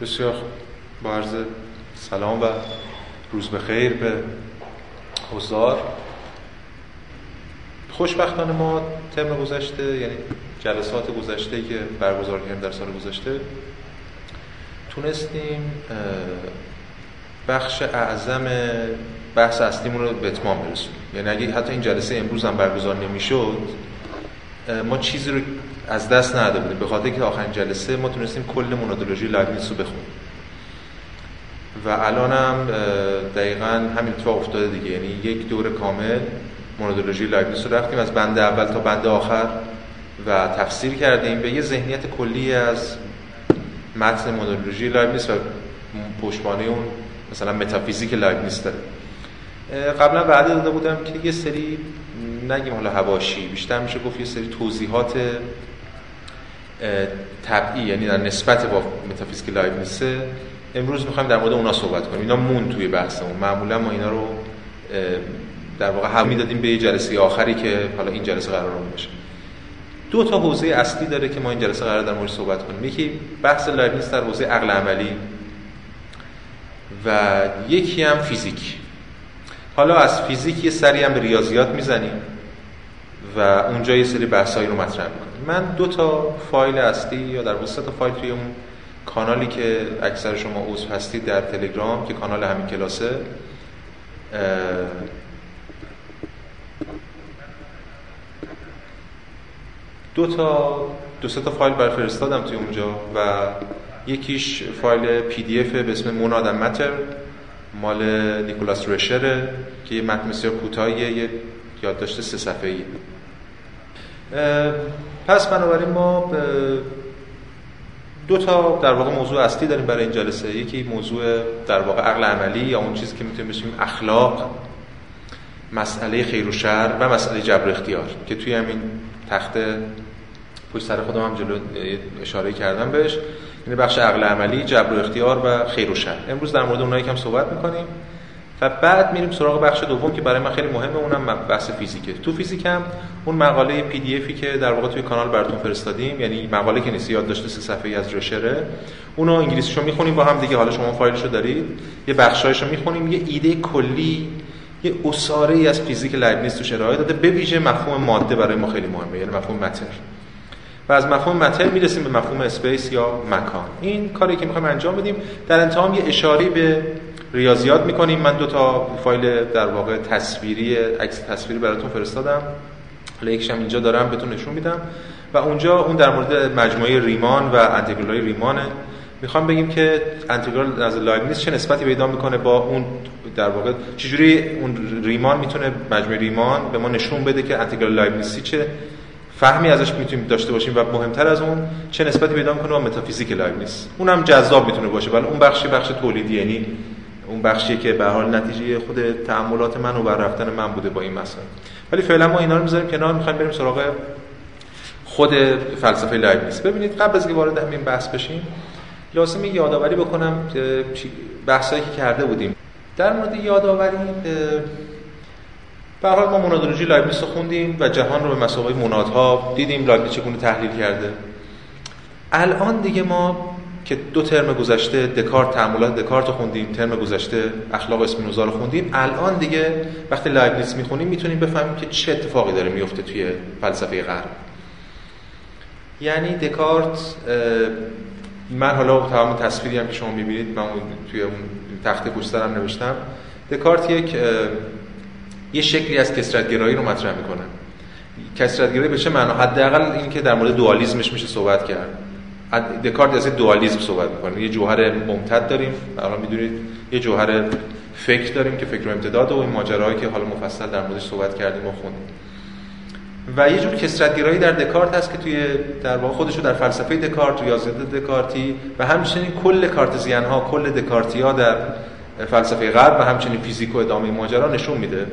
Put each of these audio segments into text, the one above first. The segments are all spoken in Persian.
بسیار با عرض سلام و روز بخیر به حضار. خوشبختانه ما ترم گذشته یعنی جلسات گذشته که برگزار کردیم در سال گذشته تونستیم بخش اعظم بحث اصلیمون رو به اتمام برسونیم. یعنی اگه حتی این جلسه امروز هم برگزار نمی‌شد ما چیزی رو از دست نداده بودیم. به خاطر که آخرین جلسه ما تونستیم کل مونادولوژی لایبنیتس رو بخونیم. و الان هم دقیقا همین اتفاق افتاده دیگه. یعنی یک دور کامل مونادولوژی لایبنیتس رو رفتیم. از بند اول تا بند آخر و تفسیر کردیم. به یه ذهنیت کلی از متن مونادولوژی لایبنیتس و پشتوانه اون مثلا متافیزیک لایبنیتس داره. قبلا وعده داده بودم که یه سری نگیم حالا حواشی بیشتر میشه گفت یه سری توضیحات تبعی یعنی در نسبت با متافیزیک لایبنیتس امروز می‌خوایم در مورد اونا صحبت کنیم. اینام اون توی بحثمون. معمولا ما اینا رو در واقع هم دادیم به جلسه آخری که حالا این جلسه قرار بشه دو تا حوزه اصلی داره که ما این جلسه قرار در مورد صحبت کنیم. یکی بحث لایبنیتس در حوزه عقل عملی. و یکی هم فیزیک. حالا از فیزیک یه سری هم به ریاضیات می‌زنیم و اونجا یه سری بحثایی رو مطرح می‌کنیم. من دو تا فایل اصلی یا در واقع تا فایل توی اون کانالی که اکثر شما عضو هستید در تلگرام که کانال همین کلاسه دو تا دو سه تا فایل بر فرستادم توی اونجا و یکیش فایل پی دی اف به اسم مونادم متر مال نیکولاس رشره که یه متن بسیار کوتاهیه یه یادداشت سه صفحه‌ای پس بنابراین ما دو تا در واقع موضوع اصلی داریم برای این جلسه. یکی موضوع در واقع عقل عملی یا اون چیزی که می‌تونیم بشیم اخلاق مسئله خیر و شر و مسئله جبر اختیار که توی همین تخته پشت سر خودم هم جلو اشاره کردم بهش. یعنی بخش عقل عملی جبر و اختیار و خیر و شر. امروز در مورد اونها یکم صحبت می‌کنیم. و بعد میریم سراغ بخش دوم که برای من خیلی مهمه اونم بحث فیزیکه. تو فیزیک هم اون مقاله پی دی افی که در واقع توی کانال براتون فرستادیم یعنی مقاله که نیست یادداشت سه صفحه‌ای از رشره. اونو انگلیسیشو می‌خونیم با هم دیگه حالا شما فایلشو دارید یه بخشایشو می‌خونیم یه ایده کلی یه اشاره ای از فیزیک لایبنیتس تو ارائه داده به ویژه مفهوم ماده برای ما خیلی مهمه یعنی مفهوم matter. و از مفهوم matter می‌رسیم به مفهوم space یا مکان. این کاری که می‌خوایم انجام بدیم در انتها یه اشاره به ریاضیات می‌کنیم. من دو تا فایل در واقع تصویری عکس تصویری براتون فرستادم. حالا یکیشم اینجا دارم بهتون نشون میدم. و اونجا اون در مورد مجموعه ریمان و انتگرال ریمانه. می‌خوام بگیم که انتگرال از لایبنیتس چه نسبتی پیدا می‌کنه با اون در واقع چجوری اون ریمان می‌تونه مجموعه ریمان به ما نشون بده که انتگرال لایبنیتسی چه فهمی ازش می‌تونیم داشته باشیم و مهمتر از اون چه نسبتی پیدا می‌کنه با متافیزیک لایبنیتس اونم جذاب می‌تونه باشه ولی اون بخشی بخش تولیدی یعنی اون بخشی که به حال نتیجه خود تعاملات من و ور رفتن من بوده با این مسائل ولی فعلا ما اینا رو می‌ذاریم کنار می‌خوایم بریم سراغ خود فلسفه لایبنیتس ببینید قبل از اینکه وارد همین بحث بشیم لازمه یادآوری بکنم بحثایی که کرده بودیم. در مورد یادآوری به حال ما مونادولوژی لایبنیتس رو خوندیم و جهان رو به مثابه مونادها دیدیم لایبنیتس چگونه تحلیل کرده. الان دیگه ما که دو ترم گذشته دکارت تأملات دکارت رو خوندیم ترم گذشته اخلاق اسپینوزا رو خوندیم. الان دیگه وقتی لایبنیتس می‌خونیم می‌تونیم بفهمیم که چه اتفاقی داره میفته توی فلسفه غرب. یعنی دکارت من حالا تمام تصویری هم که شما می‌بینید من توی اون تخته پشت نوشتم. دکارت یک یه شکلی از کسرتگرایی رو مطرح می‌کنه. کسرتگرایی به چه معنا؟ حداقل این که در مورد دوالیسمش میشه صحبت کرد. دکارت از دوالیسم صحبت می‌کنه یه جوهر ممتد داریم. الان می‌دونید یه جوهر فکر داریم که فکر و امتداد و این ماجراهایی که حالا مفصل در موردش صحبت کردیم و خوندیم. و یه جور کسرتگرایی در دکارت هست که توی در واقع خودش رو در فلسفه دکارت ریاضیات دکارتی و همچنین کل کارتزیان ها کل دکارتی ها در فلسفه غرب و همچنین فیزیک و ادامه ماجرا نشون میده.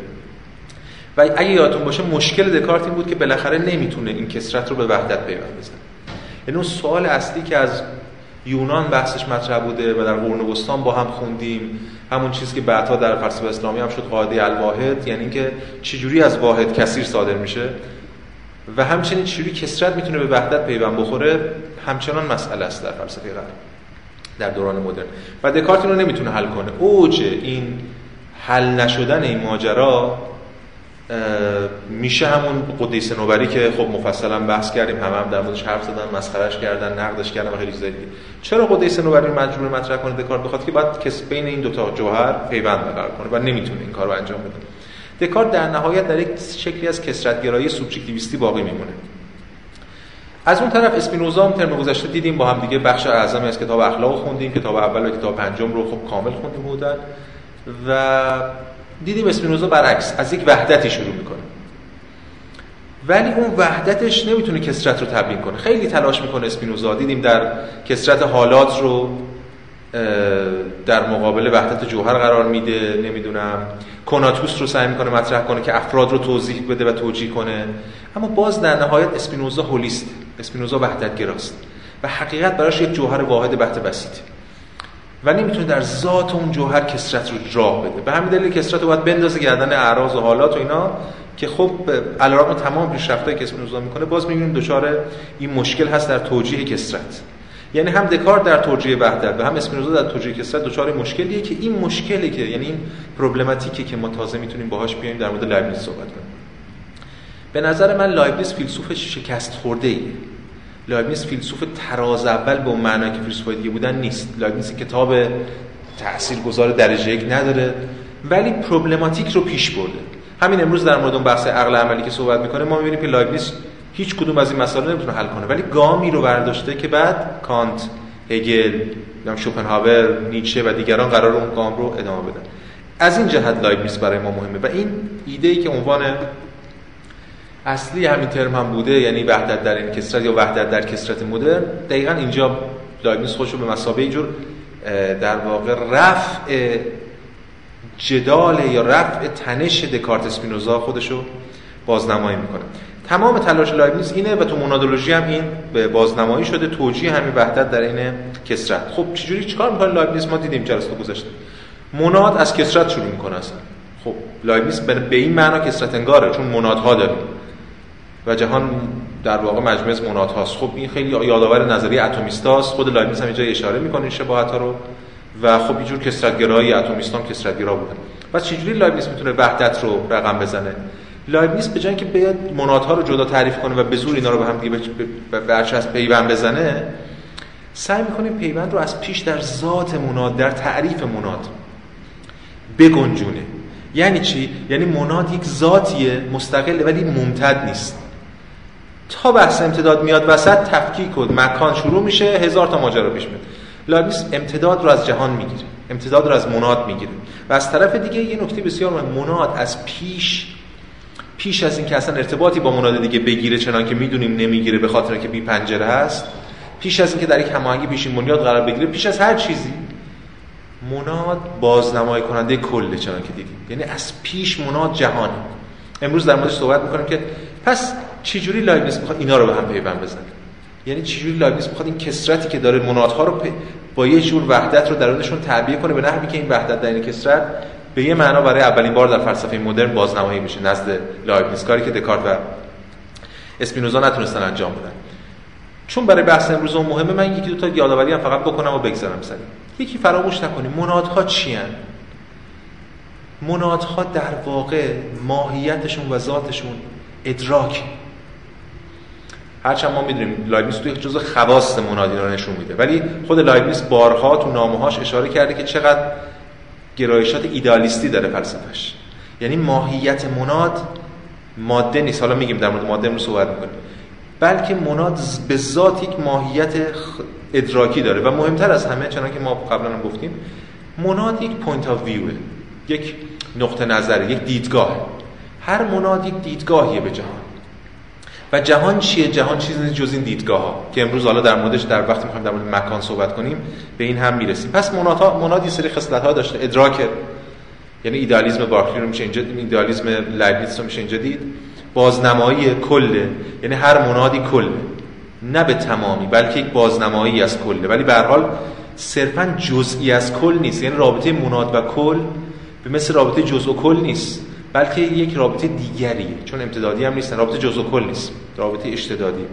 و اگه یادتون باشه مشکل دکارت این بود که بالاخره نمی‌تونه این کسرت رو به وحدت پیوند بزنه. یعنی اون سوال اصلی که از یونان بحثش مطرح بوده و در قرون وسطا با هم خوندیم همون چیزی که بعدها در فلسفه اسلامی هم شد قاعده الواحد یعنی اینکه چجوری از واحد کثیر صادر میشه و همچنین چجوری کسرت می‌تونه به وحدت پیوند بخوره همچنان مسئله است در فلسفه غرب در دوران مدرن. و دکارت رو نمی‌تونه حل کنه. اوج این حل نشدن این ماجرا میشه همون قدی سنوبری که خب مفصلا بحث کردیم همه هم در موردش حرف زدن مسخرش کردن نقدش کردن و خیلی دیگه. چرا قدی سنوبری مجبور مطرح کنه دکارت بخواد؟ که بعد کس بین این دو تا جوهر پیوند برقرار کنه و نمی‌تونه این کارو انجام بده. دکارت در نهایت در یک شکلی از کسرتگرایی سوبژکتیویستی باقی میمونه. از اون طرف اسپینوزا هم ترم گذشته دیدیم با هم دیگه بخش اعظمی از کتاب اخلاق خوندیم کتاب اول و کتاب پنجم رو خب کامل خوندیم بودن و دیدیم اسپینوزا برعکس از یک وحدتی شروع می‌کنه. ولی اون وحدتش نمی‌تونه کسرت رو تبیین کنه. خیلی تلاش می‌کنه اسپینوزا. دیدیم در کسرت حالات رو در مقابل وحدت جوهر قرار میده نمی‌دونم. کناتوس رو سعی می‌کنه مطرح کنه که افراد رو توضیح بده و توجیه کنه. اما باز در نهایت اسپینوزا هولیست. اسپینوزا وحدت گراست و حقیقت براش یک جوهر واحد بحت بسیطه و نمی‌تونه در ذات اون جوهر کسرت رو راه بده. به همین دلیل کسرت رو باید بندازه گردن اعراض و حالات و اینا که خب علیرغم تمام پیشرفتایی که اسپینوزا می‌کنه باز می‌بینیم دچار این مشکل هست در توجیه کسرت. یعنی هم دکارت در توجیه وحدت و هم اسپینوزا در توجیه کسرت دچار مشکلیه که این مشکلی که یعنی این پروبلماتیکی که ما تازه می‌تونیم باهاش بیایم در مورد لایبنیتس صحبت کنیم. به نظر من لایبنیتس فیلسوف شکست خورده ایه لایبنیتس فیلسوف تراز اول به اون معنی که فیلسوفای دیگه بودن نیست. لایبنیتس کتاب تاثیرگذار درجه یک نداره ولی پروبلماتیک رو پیش برده. همین امروز در مورد اون بحث عقل عملی که صحبت می‌کنه ما می‌بینیم که لایبنیتس هیچ کدوم از این مسائل نمی‌تونه حل کنه. ولی گامی رو برداشته که بعد کانت هگل شوپنهاور نیچه و دیگران قرار اون گام رو ادامه بدن. از این جهت لایبنیتس برای ما مهمه و این ایده ای که عنوان اصلی همین ترم هم بوده یعنی وحدت در این کثرت یا وحدت در کثرت مدرن دقیقا اینجا لایبنیتس خودش رو به مثابه جور در واقع رفع جدال یا رفع تنش دکارت اسپینوزا خودش رو بازنمایی می‌کنه. تمام تلاش لایبنیتس اینه و تو مونادولوژی هم این به بازنمایی شده توجیه همین وحدت در این کثرت. خب چجوری چیکار می‌کنه لایبنیتس ما دیدیم جلسه گذشته. موناد از کثرت شروع می‌کنه اصلا. خب لایبنیتس به این معنا کثرت انگاره چون مونادها داریم. و جهان در واقع مجموعه از موناد هاست. خب این خیلی یادآور نظریه اتمیستاست. خود لایبنیتس هم اینجا اشاره می‌کنه این شباهت ها رو. و خب اینجور کثرتگرایی اتمیستان کثرتگرا بودن. پس چجوری لایبنیتس می‌تونه وحدت رو رقم بزنه؟ لایبنیتس به جای اینکه بیاد موناد ها رو جدا تعریف کنه و به زور اینا رو به هم دیگه از پیوند بزنه سعی می‌کنه پیوند رو از پیش در ذات موناد در تعریف موناد بگنجونه. یعنی چی؟ یعنی موناد یک ذاتیه مستقل ولی ممتد نیست. تا بحث امتداد میاد وسط تفکیک و مکان شروع میشه هزار تا ماجرا پیش میاد. لایبنیتس امتداد رو از جهان می‌گیره امتداد رو از موناد می‌گیره. و از طرف دیگه یه نکته بسیار مهم موناد از پیش پیش از اینکه اصلا ارتباطی با موناد دیگه بگیره چنان که می‌دونیم نمی‌گیره به خاطر که بی پنجره هست پیش از اینکه در یک هماهنگی پیشین بنیاد قرار بگیره پیش از هر چیزی موناد بازنمایی کننده کله چنان که دیدیم. یعنی از پیش موناد جهانه. امروز در موردش صحبت می‌کنیم که پس چجوری لایبنیتس می‌خواد اینا رو به هم پیوند بزنه؟ یعنی چجوری لایبنیتس می‌خواد این کثرتی که داره مونادها رو با یه جور وحدت رو درونشون تعبیه کنه به نحوی که این وحدت در این کسرت به یه معنا برای اولین بار در فلسفه مدرن بازنمایی میشه نزد لایبنیتس کاری که دکارت و اسپینوزا نتونستن انجام بدن. چون برای بحث امروز اون مهمه من یکی دو تا یادآوری هم فقط بکنم و بگذارم سری یکی فراموش نکنیم منادها چی هن؟ منادها در واقع ماهیتشون و ذاتشون ادراک. هرچند ما می‌دونیم لایبنیتس توی جزء خواص مونادی رو نشون میده. ولی خود لایبنیتس بارها تو نامه‌هاش اشاره کرده که چقدر گرایشات ایدالیستی داره فلسفهش. یعنی ماهیت موناد ماده نیست. حالا میگیم در مورد ماده رو صحبت می‌کنیم. بلکه موناد به ذات یک ماهیت ادراکی داره. و مهمتر از همه چنانکه که ما قبلا هم گفتیم موناد یک point of view ه یک نقطه نظر یک دیدگاه. هر مناد یک دیدگاهیه به جهان. و جهان چیه؟ جهان چیزی نیست جز این دیدگاه ها که امروز حالا در موردش در وقتی می‌خوایم در مورد مکان صحبت کنیم به این هم می‌رسیم. پس مناد ها مناد یه سری خصلت ها داشته. ادراک یعنی ایدالیسم بارکلی رو میشه اینجا ایدالیسم لایبنیتس رو میشه اینجا دید. بازنمایی کله یعنی هر منادی کله نه به تمامی بلکه یک بازنمایی از کله ولی به هر حال صرفا جزئی از کل نیست. یعنی رابطه مناد و کل به مثل رابطه جزء و کل نیست. بلکه یک رابطه دیگریه چون امتدادی هم نیست رابطه جزء کل نیست رابطه اشتدادی.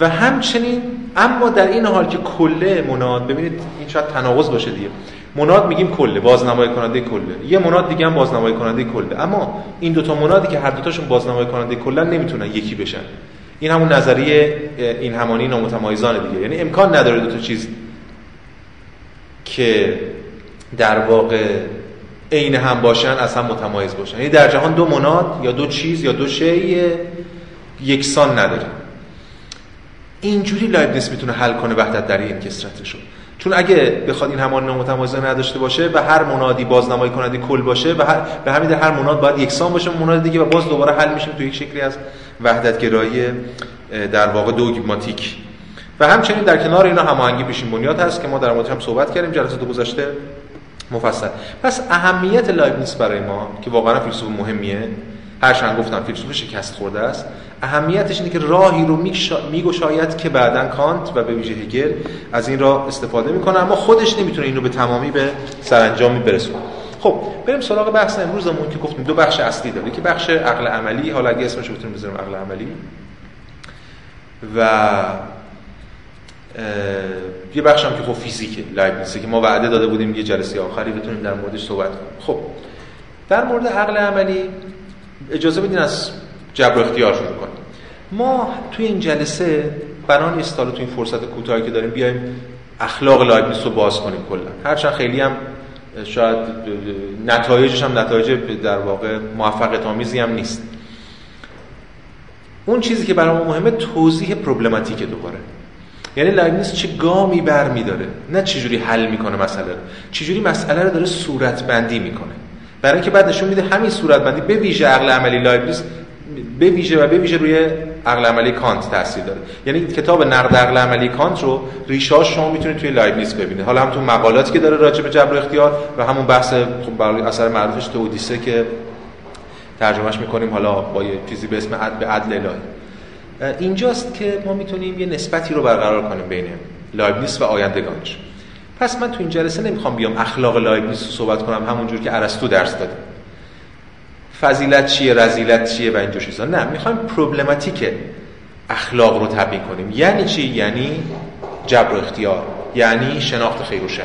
و همچنین اما در این حال که کله مناد ببینید این شاید تناقض باشه دیگه. مناد میگیم کله بازنمایی کننده کله یه مناد دیگه هم بازنمایی کننده کله اما این دوتا منادی که هر دوتاشون بازنمایی کننده کلا نمی‌تونن یکی بشن. این همون نظریه این همانی نامتمایزان دیگه. یعنی امکان نداره دو تا چیز که در واقع عین هم باشن از هم متمایز باشن. یعنی در جهان دو مناد یا دو چیز یا دو شی یکسان نداره. اینجوری لایبنیس می‌تونه حل کنه وحدت در این کسرتشو چون اگه بخواد این همان متمایزه نداشته باشه و هر منادی بازنمایی کننده کل باشه و هر به همین هر مناد باید یکسان باشه مناد دیگه و باز دوباره حل میشیم تو یک شکلی از وحدت گرایی در واقع دوگماتیک. و همچنین در کنار اینا هماهنگی پیشین بنیاد هست که ما در موردش هم صحبت کردیم جلسه دو گذشته. مفصل. پس اهمیت لایبنیتس برای ما که واقعا فیلسوف مهمیه هرچند گفتم فیلسوف شکست خورده است اهمیتش اینه که راهی رو میگشاید که بعدا کانت و به ویژه هگل از این راه استفاده می‌کنه اما خودش نمی‌تونه اینو به تمامی به سرانجامی برسونه. خب بریم سراغ بحث امروزمون که گفتیم دو بخش اصلی داره. که بخش عقل عملی حالا اگه اسمش بتونیم بذاریم عقل عملی. و یه بخش هم که خب فیزیکه لایبنیسه که ما وعده داده بودیم یه جلسه آخری بتونیم در موردش صحبت کنیم. خب در مورد عقل عملی اجازه بدین از جبر اختیار شروع کنیم. ما توی این جلسه برای نیست تو این فرصت کوتاهی که داریم بیایم اخلاق لایبنیس رو باز کنیم کلا. هرچند خیلی هم شاید نتایجش هم نتایج در واقع موفقیت آمیزی هم نیست. اون چیزی که برای ما مهمه توضیح پروبلماتیک دوباره. یعنی لایبنیتس چه گامی برمیداره؟ نه چجوری حل می‌کنه مسئله رو چجوری مسئله رو داره صورت بندی می‌کنه. برای اینکه بعد نشون میده همین صورت بندی به ویژه عقل عملی لایبنیتس به ویژه و به ویژه روی عقل عملی کانت تاثیر داره. یعنی کتاب نقد عقل عملی کانت رو ریشاش شما می‌تونید توی لایبنیتس ببینید. حالا هم تو مقالاتی که داره راجع به جبر اختیار و همون بحث خب اثر معروفش تئودیسه که ترجمهش می‌کنیم حالا با یه چیزی به اسم عدل الهی. اینجاست که ما می‌تونیم یه نسبتی رو برقرار کنیم بین لایبنیس و آیندگانش پس من تو این جلسه نمی‌خوام بیام اخلاق لایبنیس رو صحبت کنم همونجور که ارسطو درس داده. فضیلت چیه رذیلت چیه و اینجور چیزا. نه می‌خوایم پروبلماتیک اخلاق رو تبیین کنیم. یعنی چی؟ یعنی جبر و اختیار. یعنی شناخت خیر و شر.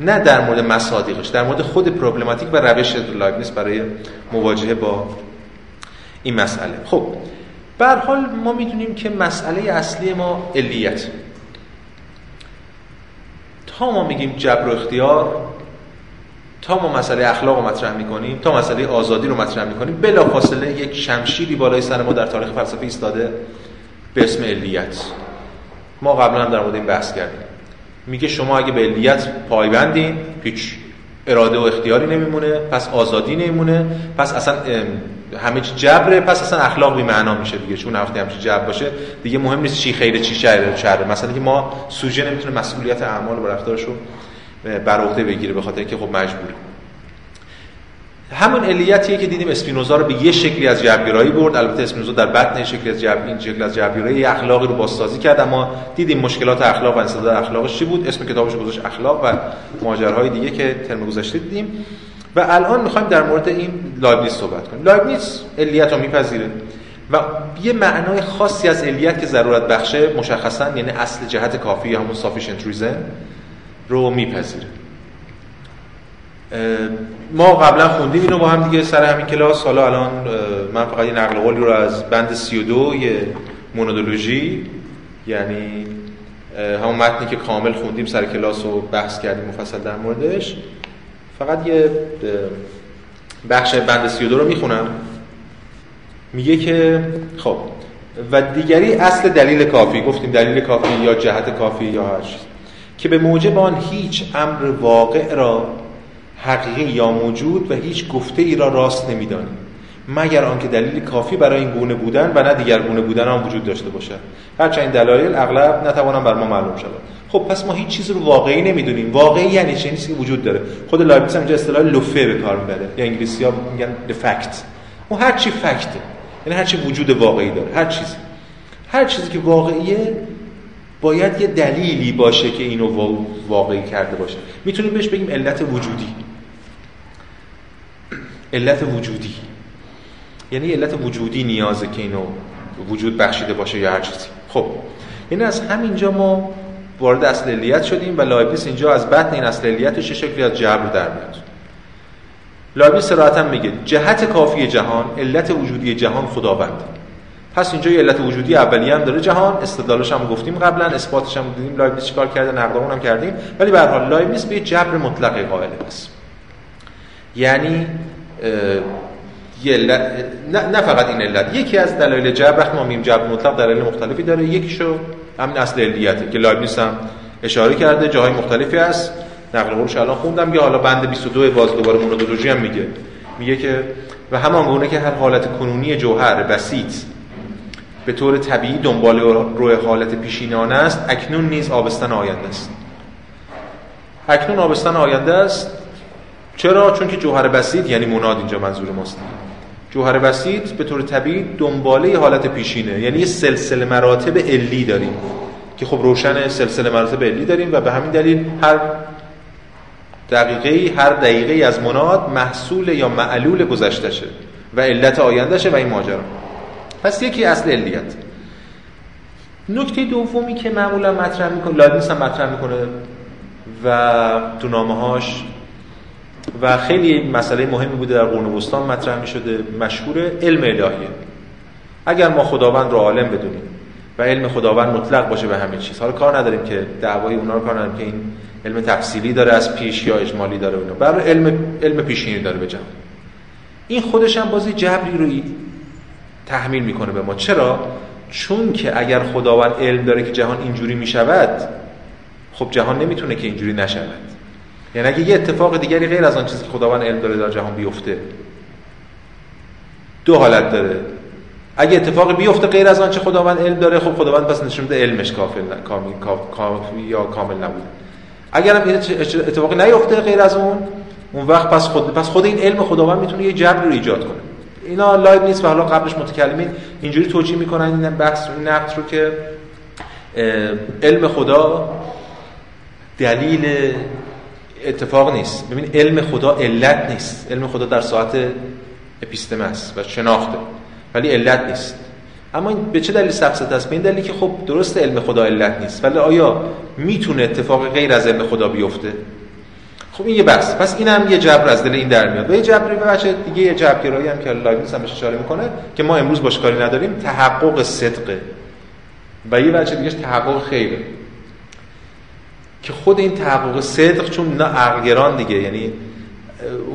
نه در مورد مصادیقش در مورد خود پروبلماتیک و روش لایبنیس برای مواجهه با این مسئله. خب به حال ما می‌دونیم که مسئله اصلی ما علیت. تا ما میگیم جبر و اختیار تا ما مسئله اخلاق رو مطرح می‌کنیم تا مسئله آزادی رو مطرح می‌کنیم بلا فاصله یک شمشیری بالای سر ما در تاریخ فلسفه ایستاده به اسم علیت. ما قبلا هم در مورد این بحث کردیم. میگه شما اگه به علیت پایبندین هیچ اراده و اختیاری نمیمونه پس آزادی نمیمونه پس اصلا همه چی جبره پس اصلا اخلاق بی معنا میشه دیگه. چون وقتی همچی جبر باشه دیگه مهم نیست چی خیره چی شر شر مثلا که ما سوژه نمی‌تونه مسئولیت اعمال و رفتارش رو بر عهده بگیره به خاطر اینکه خب مجبوره همون علیتیه که دیدیم اسپینوزا رو به یه شکلی از جبرگرایی برد. البته اسپینوزا در بطن شکلی از جبر این شکل از جبرگرایی اخلاقی رو بازسازی کرد اما دیدیم مشکلات اخلاق و انسداد اخلاقش چی بود؟ اسم کتابش گذاشت اخلاق و ماجراهای دیگه که ترم گذشته دیدیم. و الان می‌خوایم در مورد این لایبنیتس صحبت کنیم. لایبنیتس علیت رو میپذیره و یه معنای خاصی از علیت که ضرورت بخشه مشخصا یعنی اصل جهت کافی یا همون sufficient reason رو میپذیره. ما قبلا خوندیم اینو با هم دیگه سر همین کلاس. حالا الان من فقط یه نقل قولی رو از بند 32 یه مونودولوژی یعنی همون متنی که کامل خوندیم سر کلاس رو بحث کردیم مفصل در موردش. فقط یه بخش بند 32 رو می‌خونم. میگه که خب و دیگری اصل دلیل کافی گفتیم دلیل کافی یا جهت کافی یا هر چیز که به موجب آن هیچ امر واقع را حقیقی یا موجود و هیچ گفته ای را راست نمی‌دانیم مگر آنکه دلیل کافی برای این گونه بودن و نه دیگر گونه بودن هم وجود داشته باشد. هرچند این دلایل اغلب نتوانم بر ما معلوم شود خب پس ما هیچ چیز رو واقعی نمی‌دونیم. واقعی یعنی چه؟ چیزی وجود داره. خود لایبنیتس هم اینجا اصطلاح لوفه به کار می‌بره. یا انگلیسی ها میگن fact. و هر چی فکته یعنی هر چی وجود واقعی داره. هر چیزی. هر چیزی که واقعیه باید یه دلیلی باشه که اینو واقعی کرده باشه. می‌تونیم بهش بگیم علت وجودی. علت وجودی. یعنی علت وجودی نیازه که اینو وجود بخشیده باشه یا هر چیزی. خب. این از همینجا ما وارد اصل علیت شدیم و لایبنیس اینجا از بطن این اصل علیتش شکلی از جبر در میاد. لایبنیس صراحتا میگه جهت کافی جهان علت وجودی جهان خداوند. پس اینجا یه علت وجودی اولیه هم داره جهان استدلالش هم گفتیم قبلا اثباتش هم دیدیم لایبنیس چیکار کرده نقدمون هم کردیم. ولی به هر حال لایبنیس به جبر مطلق قائل است. یعنی نه فقط این علت. یکی از دلایل جبر وقتی ما میگیم جبر مطلق دلایل مختلفی داره. یکیشو همین اصل علیته که لایبنیس هم اشاره کرده جاهای مختلفی هست. نقل قولش الان خوندم یا حالا بند 22 باز دوباره مونادولوژی هم میگه. میگه که و همان گونه که هر حالت کنونی جوهر بسیط به طور طبیعی دنباله‌روی حالت پیشین آن است اکنون نیز آبستن آینده است. اکنون آبستن آینده است. چرا؟ چون که جوهر بسیط یعنی مناد اینجا منظور ماست. جوهر بسیط به طور طبیعی دنباله حالت پیشینه. یعنی یه سلسله مراتب علی داریم که خب روشن سلسله مراتب علی داریم و به همین دلیل هر دقیقه هر دقیقه از مناد محصول یا معلول گذشتشه و علت آیندهشه و این ماجرا. پس یکی اصل علیت نکته دومی که معمولا مطرح می‌کنه لایبنیس هم مطرح می‌کنه و تو نامه هاش و خیلی مسئله مهمی بوده در قرون وسطا مطرح می‌شده مشهور علم الهیه اگر ما خداوند رو عالم بدونیم و علم خداوند مطلق باشه به همه چیز حالا کار نداریم که دعوای اونا رو کار که این علم تفصیلی داره از پیش یا اجمالی داره اونا برای علم علم پیشینی داره به جهان. این خودش هم بازی جبری رو تحمیل می‌کنه به ما. چرا؟ چون که اگر خداوند علم داره که جهان اینجوری می‌شود خب جهان نمی‌تونه که اینجوری نشود. یعنی اگه یه اتفاق دیگری غیر از آن چیزی که خداوند علم داره در جهان بیفته دو حالت داره. اگه اتفاق بیفته غیر از آنچه خداوند علم داره خب خداوند پس نشون میده علمش کافی کامل کافی یا کامل نبوده. اگر هم این اتفاقی نیفته غیر از اون اون وقت پس خود پس خود این علم خداوند می‌تونه یه جبری رو ایجاد کنه. اینا لایبنیتس و حالا قبلش متکلمین اینجوری توجیه می‌کنن این بحث این نقد رو که علم خدا دلیل اتفاق نیست. ببین علم خدا علت نیست. علم خدا در ساحت اپیستمه است و شناخته. ولی علت نیست. اما این به چه دلیل سفسطه است؟ به این دلیلی که خب درست علم خدا علت نیست. ولی آیا می‌تونه اتفاق غیر از علم خدا بیفته؟ خب این یه بحث. پس اینم یه جبر از دل این در میاد. و یه جبری به بچه دیگه یه جبرگرایی هم که لایبنیتس هم اشاره می‌کنه که ما امروز باش کاری نداریم تحقق صدقه. و یه بچه دیگه تحقق خیره. که خود این تحقق صدق چون نه عقلگران دیگه یعنی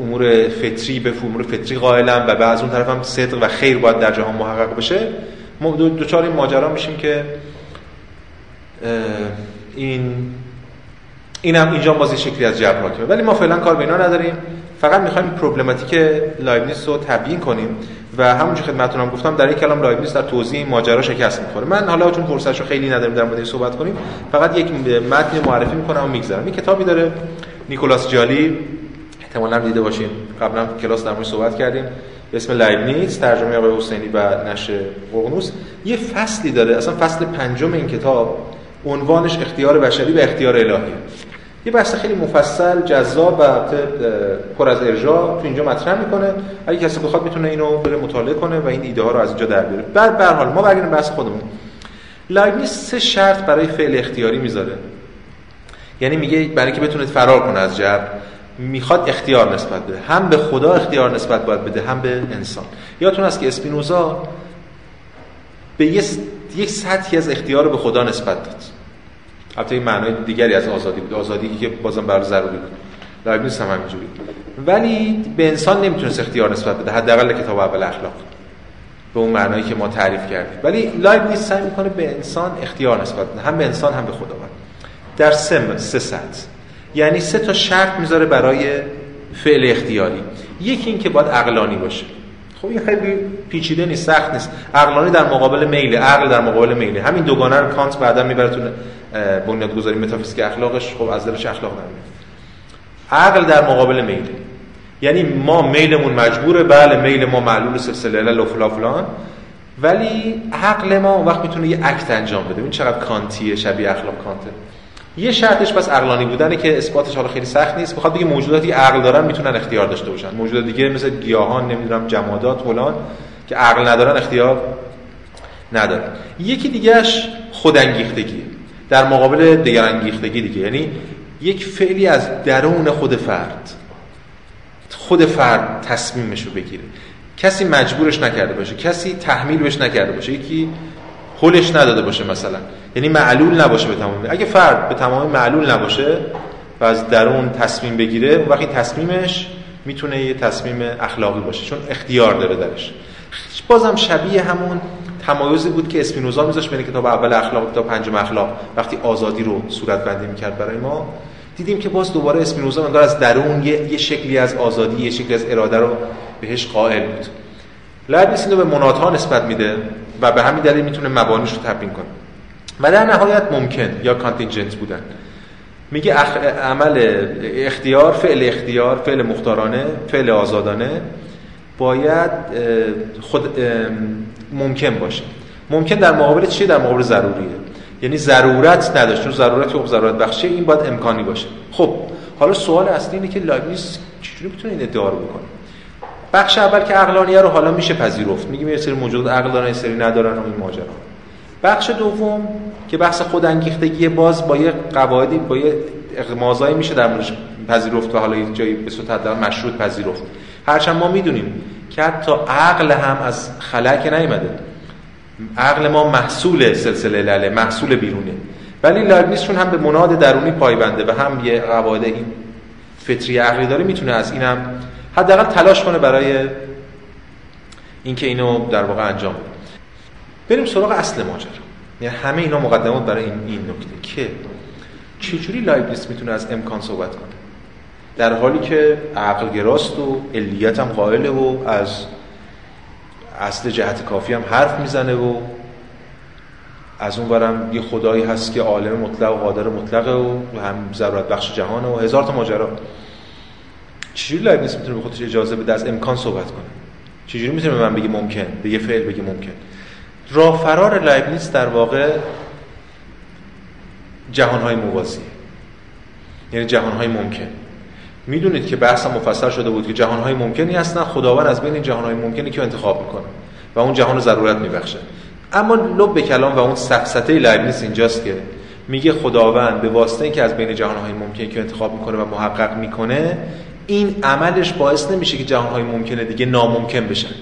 امور فطری به امور فطری قائلم و بعض اون طرف هم صدق و خیر باید در جهان محقق بشه. ما دوچار این ماجرا میشیم که این این هم اینجا باز یه شکلی از جبر ولی ما فعلا کار به اینا نداریم. فقط می‌خوایم پروبلماتیک لایبنیس رو تبیین کنیم. و همونجا خدمتتون هم گفتم در این کلام لایبنیس در توضیح این ماجرا شکست می‌خوره. من حالا چون فرصتشو خیلی نداریم در مورد صحبت کنیم فقط یک متن معرفی می‌کنم و میگذرم. این کتابی داره نیکولاس جالی احتمالاً دیده باشین. قبلا کلاس در موردش صحبت کردیم. به اسم لایبنیز ترجمه آقای حسینی و نشر قرنوس. یه فصلی داره اصلا فصل پنجم این کتاب عنوانش اختیار بشری و اختیار الهی. یه بحث خیلی مفصل جذاب و پر از ارجاع تو اینجا مطرح می‌کنه. اگه کسی بخواد می‌تونه اینو بره مطالعه کنه و این ایده ها رو از اینجا در بیاره. بعد به حال ما برگردیم بحث خودمون. لایبنیز سه شرط برای فعل اختیاری می‌ذاره. یعنی میگه برای اینکه بتونه فرار کنه از جبر می‌خواد اختیار نسبت بده. هم به خدا اختیار نسبت باید بده هم به انسان. یادتون هست که اسپینوزا به یک سطحی از اختیار به خدا نسبت داد. البته این معنای دیگری از آزادی بود. آزادی که بازم برای ضروری بود. لایبنیز هم همینجوری. ولی به انسان نمی‌تونست اختیار نسبت بده. حداقل کتاب اول اخلاق. به اون معنایی که ما تعریف کردیم. ولی لایبنیز سعی می‌کنه به انسان اختیار نسبت بده. هم به انسان هم به خداوند در سه سه سطح. یعنی سه تا شرط می‌ذاره برای فعل اختیاری. یکی این که باید عقلانی باشه. خب این خیلی پیچیده نیست سخت نیست. عقلانی در مقابل میل عقل در مقابل میل. همین دوگانه رو کانت بعدا می‌بره بنیادگذاری متافیزیک اخلاقش خب از دلش اخلاق نمیاد عقل در مقابل میل. یعنی ما میلمون مجبوره بله میل ما معلول سلسله علل فلان ولی عقل ما وقت می‌تونه یه اکت انجام بده. این چقدر کانتیه شبیه اخلاق کانته. یه شرطش بس عقلانی بودنه که اثباتش حالا خیلی سخت نیست. بخواد بگه موجوداتی عقل دارن می‌تونن اختیار داشته باشن. موجودات دیگه مثل گیاهان نمی‌دونم جمادات فلان که عقل ندارن اختیار نداره یکی دیگهش خودانگیختگی در مقابل دگرانگیختگی دیگه. یعنی یک فعلی از درون خود فرد خود فرد تصمیمش رو بگیره. کسی مجبورش نکرده باشه کسی تحمیل بهش نکرده باشه یکی حلش نداده باشه مثلا. یعنی معلول نباشه به تمامی اگه فرد به تمامی معلول نباشه و از درون تصمیم بگیره اون وقتی تصمیمش می‌تونه یه تصمیم اخلاقی باشه چون اختیار داره درش. بازم شبیه همون تمایزی بود که اسپینوزا میذاشت بین کتاب اول اخلاق و کتاب پنجم اخلاق. وقتی آزادی رو صورت بندی می‌کرد برای ما دیدیم که باز دوباره اسپینوزا انگار از درون یه،, یه شکلی از آزادی یه شکلی از اراده رو بهش قائل بود. لایبنیس اینو به مونادها نسبت میده و به همین دلیل می‌تونه مبانیش رو تبیین کنه. و در نهایت ممکن یا contingent بودن. میگه اخ... عمل اختیار فعل اختیار فعل مختارانه فعل آزادانه باید خود ممکن باشه. ممکن در مقابل چیه در مقابل ضروریه. یعنی ضرورت نداشت. چون ضرورت خب ضرورت بخشه این باید امکانی باشه. خب حالا سوال اصلی اینه که لایبنیز چجوری می‌تونه این ادعا رو بکنه؟ بخش اول که عقلانیه رو حالا میشه پذیرفت. میگیم یه سری موجود عقل دارن یه سری ندارن و این ماجرا. بخش دوم که بحث خود انگیختگی باز با یه قواعدی با یه اغمازایی میشه در موردش پذیرفت و حالا یه جایی به صورت مشروط پذیرفت. هرچند ما می‌دونیم که حتی عقل هم از خلق نیومده عقل ما محصول سلسله لله محصول بیرونه. ولی لایبنیز چون هم به مناد درونی پایبنده و هم یه قواعد این فطری عقلی داره می‌تونه از اینم حداقل تلاش کنه برای اینکه اینو در واقع انجام بده. بریم سراغ اصل ماجرا. یعنی همه اینا مقدمات برای این نکته. که چجوری لایبنیز می‌تونه از امکان صحبت کنه؟ در حالی که عقل گراست و علیت هم قائله و از اصل جهت کافی هم حرف می‌زنه و از اون برم یه خدایی هست که عالم مطلق و قادر مطلقه و هم ضرورت بخش جهانه و هزار تا ماجرا. چجوری لایبنیز می‌تونه به خودش اجازه بده از امکان صحبت کنه؟ چجوری می‌تونه به من بگه ممکن به یه فعل بگه ممکن؟ راه فرار لایبنیز در واقع جهانهای موازی یعنی جهانهای ممکن. می‌دونید که بحث مفصل شده بود که جهانهای ممکنی هستن خداوند از بین این جهانهای ممکنی که انتخاب می‌کنه و اون جهان رو ضرورت میبخشه. اما لب کلام و اون سفسطه لایبنیز اینجاست که میگه خداوند به واسطه اینکه از بین جهانهای ممکنی که انتخاب می‌کنه و محقق می‌کنه این عملش باعث نمیشه که جهانهای ممکنه دیگه ناممکن بشن.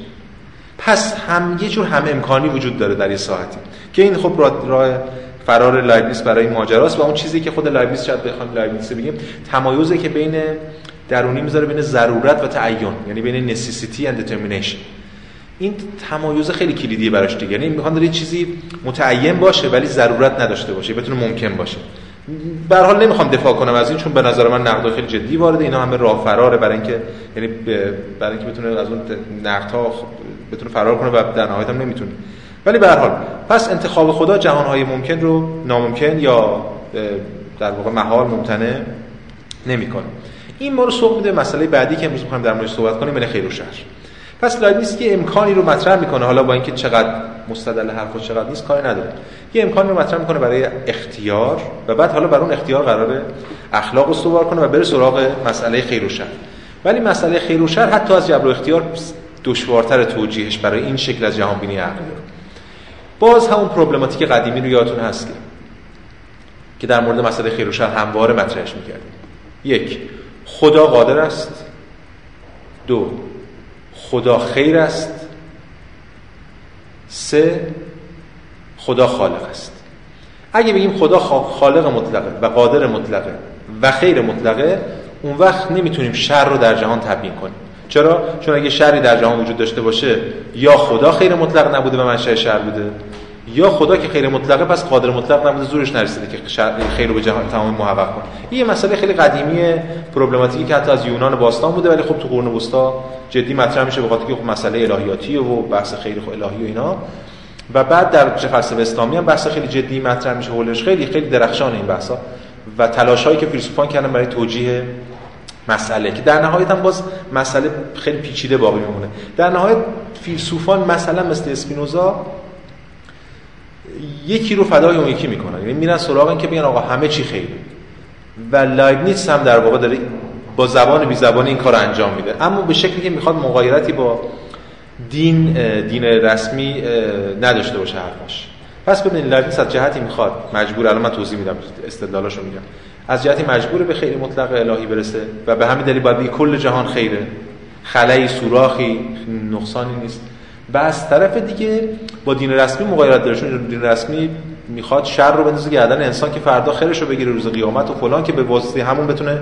پس هم یه جور هم امکانی وجود داره در یه ساحتی که این خب راه فرار لایبنیس برای ماجراست و اون چیزی که خود لایبنیس شاید بخوام لایبنیس بگیم تمایزی که بین درونی می‌ذاره بین ضرورت و تعین یعنی بین necessity and determination. این تمایز خیلی کلیدیه براش دیگه. یعنی می‌خوان داره چیزی متعین باشه ولی ضرورت نداشته باشه بتونه ممکن باشه. به حال نمی‌خوام دفاع کنم از این چون به نظر من نقد خیلی جدی وارد اینا همه راه فراره برای اینکه یعنی برای اینکه بتونه از اون نقدها بتونه فرار کنه و در نهایت هم نمی‌تونه. ولی به هر حال پس انتخاب خدا جهانهای ممکن رو ناممکن یا در واقع محال ممتنع نمی‌کنه. این ما رو سوق میده مسئله بعدی که امروز می‌خوایم در موردش صحبت کنیم بین خیر و شر. پس که امکانی رو مطرح می‌کنه حالا با اینکه چقدر مستدل و چقدر نیست کاری نداره. یه امکانی رو مطرح می‌کنه برای اختیار و بعد حالا بر اون اختیار قراره اخلاق استوار کنه و بره سراغ مسئله خیر و شر. ولی مسئله خیر و شر حتی از جبر و اختیار دشوارتر توجیهش برای این شکل از جهان بینی عقلی باز همون پروبلماتیک قدیمی رو یادتون هست که در مورد مسئله خیر و شر همواره مطرحش می‌کردیم. یک خدا قادر است. دو خدا خیر است. سه خدا خالق است. اگه بگیم خدا خالق مطلقه و قادر مطلقه و خیر مطلقه اون وقت نمی‌تونیم شر رو در جهان تبیین کنیم. چرا؟ چون اگه شری در جهان وجود داشته باشه یا خدا خیر مطلق نبوده و منشأ شر بوده یا خدا که خیر مطلقه پس قادر مطلق نبوده زورش نرسیده که خیر رو به جهان تمام محقق کنه. این یه مسئله خیلی قدیمی پروبلماتیکی که حتی از یونان باستان بوده ولی خب تو قرون وسطا جدی مطرح میشه به خاطر که خب مسئله الهیاتی و بحث خیر الهی و اینا. و بعد در فلسفه اسلامی هم بحث خیلی جدی مطرح میشه حولش خیلی خیلی درخشان این بحثا. و تلاش هایی که فیلسوفان کردن برای توجیه مسئله که در نهایت هم باز مسئله خیلی پیچیده باقی میمونه. در نهایت فیلسوفان مثلا مثل اسپینوزا یکی رو فدای اون یکی می‌کنن. یعنی میرن سراغ این که بگن آقا همه چی خیره و لایبنیتس هم در واقع داره با زبان بی زبان این کار انجام میده. اما به شکلی که می‌خواد مغایرتی با دین دین رسمی نداشته باشه حرفش پس ببینید لایبنیتس از جهتی می‌خواد. مجبور الان من توضیح میدم استدلالاشو میگم. از جهتی مجبور به خیر مطلق الهی برسه و به همین دلیل باید کل جهان خیره. خلایی سوراخی نقصانی نیست. از طرف دیگه با دین رسمی مغایرت داره چون دین رسمی می‌خواد شر رو بندازه گردن انسان که فردا خیرش رو بگیره روز قیامت و فلان که به واسطه همون بتونه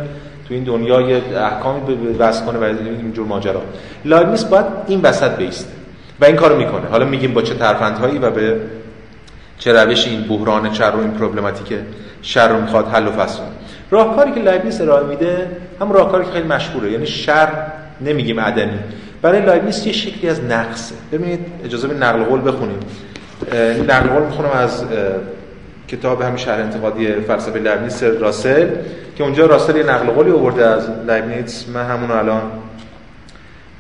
تو این دنیا یه احکامی وضع کنه و اینجور ماجرا. لایبنیتس باید این وسط بایسته و این کارو می‌کنه. حالا میگیم با چه ترفندهایی و به چه روش این بحران شر و این پروبلماتیک شر رو می‌خواد حل و فصل. راهکاری که لایبنیتس ارائه میده هم راهکاری که خیلی مشهوره. یعنی شر نمیگیم عدمی. برای لایبنیتس یه شکلی از نقصه. ببینید اجازه به نقل قول بخونیم. نقل قول می‌خونم از کتاب همین شرح انتقادی فلسفه لایبنیتس راسل که اونجا راسل یه نقل قولی آورده از لایبنیتس من همون الان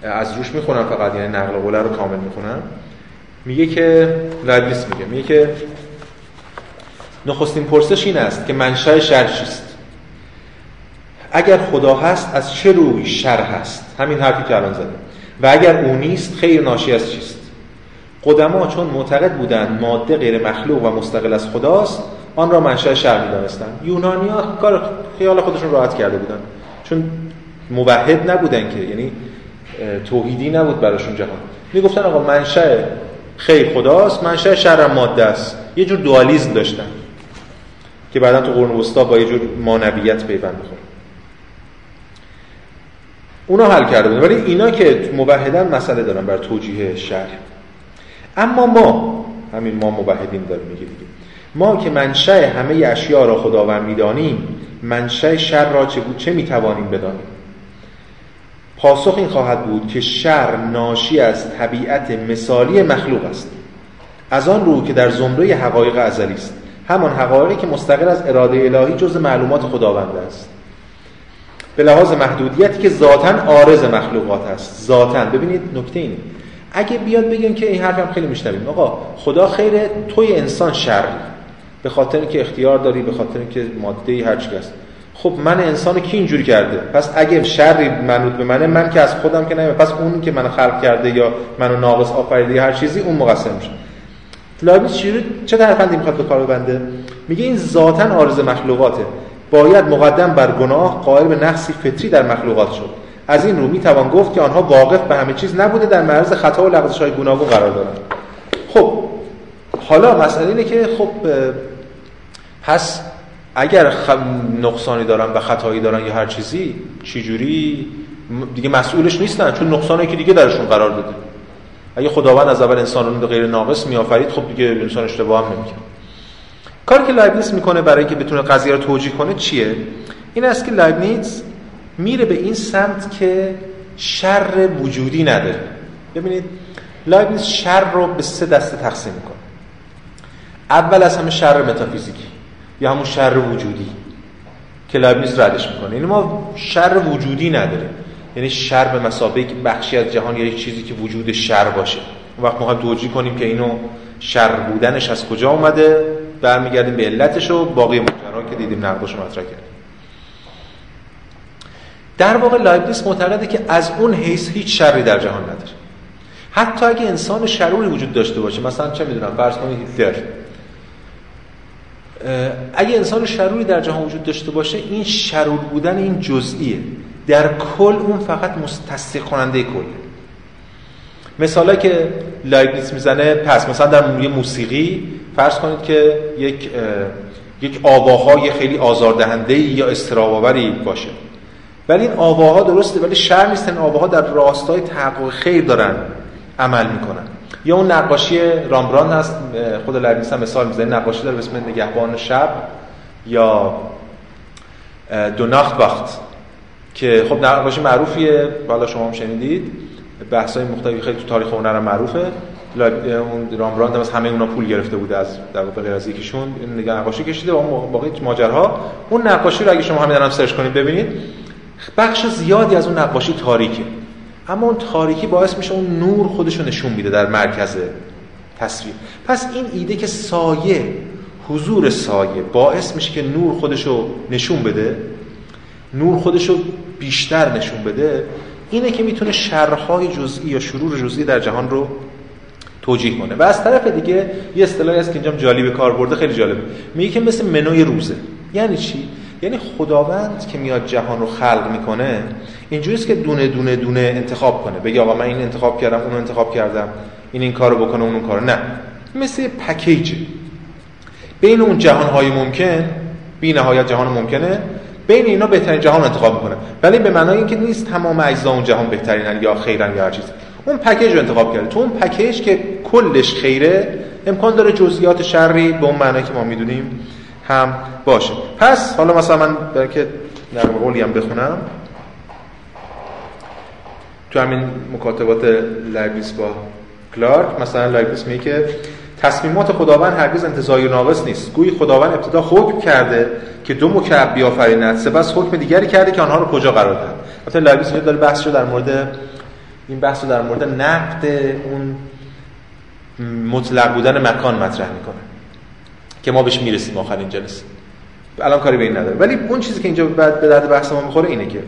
از روش می‌خونم فقط یعنی نقل قوله رو کامل می‌خونم. میگه که لایبنیتس میگه میگه که نخستین پرسش این است که منشأ شر چیست؟ اگر خدا هست از چه روی شر هست؟ همین حرفی که الان زدم و اگر او نیست خیر ناشی از چیست؟ قدما چون معتقد بودند ماده غیر مخلوق و مستقل از خداست آن را منشأ شر می‌دانستند. یونانیا کار خیال خودشون راحت کرده بودن چون موحد نبودن که یعنی توحیدی نبود براشون جهان. می‌گفتن آقا منشأ خیر خداست منشأ شر ماده است. یه جور دوالیسم داشتن که بعدا تو قرون وسطا با یه جور مانویت پیوند بخوره اونا حل کرده بودن. ولی اینا که موحدن مسئله دارن بر توجیه شر اما ما همین ما موحدین داریم میگه دیگه. ما که منشأ همه اشیاء را خداوند می‌دانیم منشأ شر را چه بود چه می‌توانیم بدانیم؟ پاسخ این خواهد بود که شر ناشی از طبیعت مثالی مخلوق است. از آن رو که در زمره حقایق ازلی است. همان حقایقی که مستقل از اراده الهی جز معلومات خداوند است. به لحاظ محدودیتی که ذاتا عارض مخلوقات است. ذاتا. ببینید نکته اینه. اگه بیاد بگیم که این حرفم خیلی میشنویم. آقا خدا خیر توی انسان شر. به خاطر اینکه اختیار داری به خاطر اینکه ماده ای چی هست خب من انسان کی اینجوری کرده؟ پس اگه شری منوط به منه من که از خودم که نمیام پس اون که منو خلق کرده یا منو ناقص آفریده هر چیزی اون مقصر میشه. لایبنیتس چجوری چه طرفندی می‌خواد به کار ببنده میگه این ذاتا عارض مخلوقاته. باید مقدم بر گناه قائل به نقصی فطری در مخلوقات شد. از این رو می‌توان گفت که آنها واقف به همه چیز نبوده در معرض خطا و لغزش های گوناگون قرار دارند. خب حالا مسئله اینه که خب پس اگر نقصانی دارن و خطایی دارن یا هر چیزی چجوری؟ دیگه مسئولش نیستن چون نقصانی که دیگه درشون قرار داده اگه خداوند از اول انسان رو غیر ناقص میآفرید خب دیگه انسان اشتباه هم نمی‌کنه. کاری که لایبنیتس می‌کنه برای اینکه بتونه قضیه رو توجیه کنه چیه؟ این است که لایبنیتس میره به این سمت که شر وجودی نداره. ببینید لایبنیتس شر رو به سه دسته تقسیم می‌کنه. اول از همه شر متافیزیکی. یا همون شر وجودی. که لایبنیتس ردش می‌کنه. یعنی ما شر وجودی نداره یعنی شر به مثابه بخشی از جهان یا یک چیزی که وجود شر باشه. اون وقت ما توجیه کنیم که اینو شر بودنش از کجا اومده. برمیگردیم به علتش و باقی ماجرا که دیدیم نقدش مطرح کردیم. در واقع لایبنیتس معتقده که از اون حیث هیچ شری در جهان نداره. حتی اگه انسان شروری وجود داشته باشه مثلا چه می‌دونم فرض کنید هیتلر. اگه انسان شروری در جهان وجود داشته باشه این شرور بودن این جزئیه. در کل اون فقط تصدیق کننده کل. مثالی که لایبنیتس می‌زنه پس مثلا در موسیقی فرض کنید که یک یک آواهای خیلی آزاردهنده یا اضطراب‌آوری باشه. ولی این آواها درسته ولی شر نیستن آواها در راستای تحقق خیر دارن عمل می‌کنن. یا اون نقاشی رامبراند هست خود لایبنیتس هم مثال می‌زنه نقاشی داره به اسم نگهبان شب یا دو ناخت وقت که خب نقاشی معروفیه بالا شما هم شنیدید. بحث های مختلفی خیلی تو تاریخ هنر معروفه. اون رامبراند هم از همه اونا پول گرفته بوده از در واقع غیر از یکیشون. نقاشی کشیده و اون باقی ماجرها اون نقاشی رو اگه شما همین الان سرچ کنید ببینید بخش زیادی از اون نقاشی تاریکه. اما اون تاریکی باعث میشه اون نور خودش رو نشون میده در مرکز تصویر. پس این ایده که سایه حضور سایه باعث میشه که نور خودش رو نشون بده نور خودش رو بیشتر نشون بده اینه که می‌تونه شرهای جزئی یا شرور جزئی در جهان رو توجیه کنه. و از طرف دیگه یه اصطلاحی هست که اینجا جالب کار برده خیلی جالبه. میگه که مثل منوی روزه. یعنی چی؟ یعنی خداوند که میاد جهان رو خلق می‌کنه اینجوریه که دونه دونه دونه انتخاب کنه. بگه آقا من این انتخاب کردم اون انتخاب کردم. این این کارو بکنه اون اون کارو. نه. مثل پکیج بین اون جهان های ممکن بی نهایت جهان ممکنه بین اینا بهترین جهان انتخاب می‌کنه. ولی به معنای اینکه نیست تمام اجزا اون جهان بهترینن یا خیرن یا هر چیز. اون پکیج رو انتخاب کرده. تو اون پکیج که کلش خیره امکان داره جزئیات شری به اون معنی که ما می‌دونیم هم باشه. پس حالا مثلا من برای که نرم قولی هم بخونم تو همین مکاتبات لایبنیتس با کلارک مثلا لایبنیتس میگه که تصمیمات خداوند هرگز انتزاعی و ناقص نیست. گویی خداوند ابتدا حکم کرده که دو مکعب بیافریند. سپس حکم دیگری کرده که آنها رو کجا قرار دهد البته لایبنیتس اینجا داره بحث در مورد این بحث رو در مورد نقد اون مطلق بودن مکان مطرح می‌کنه. که ما بهش می‌رسیم آخرین جلسه. الان کاری به این نداره ولی اون چیزی که اینجا بعد به درد بحث ما می‌خوره اینه که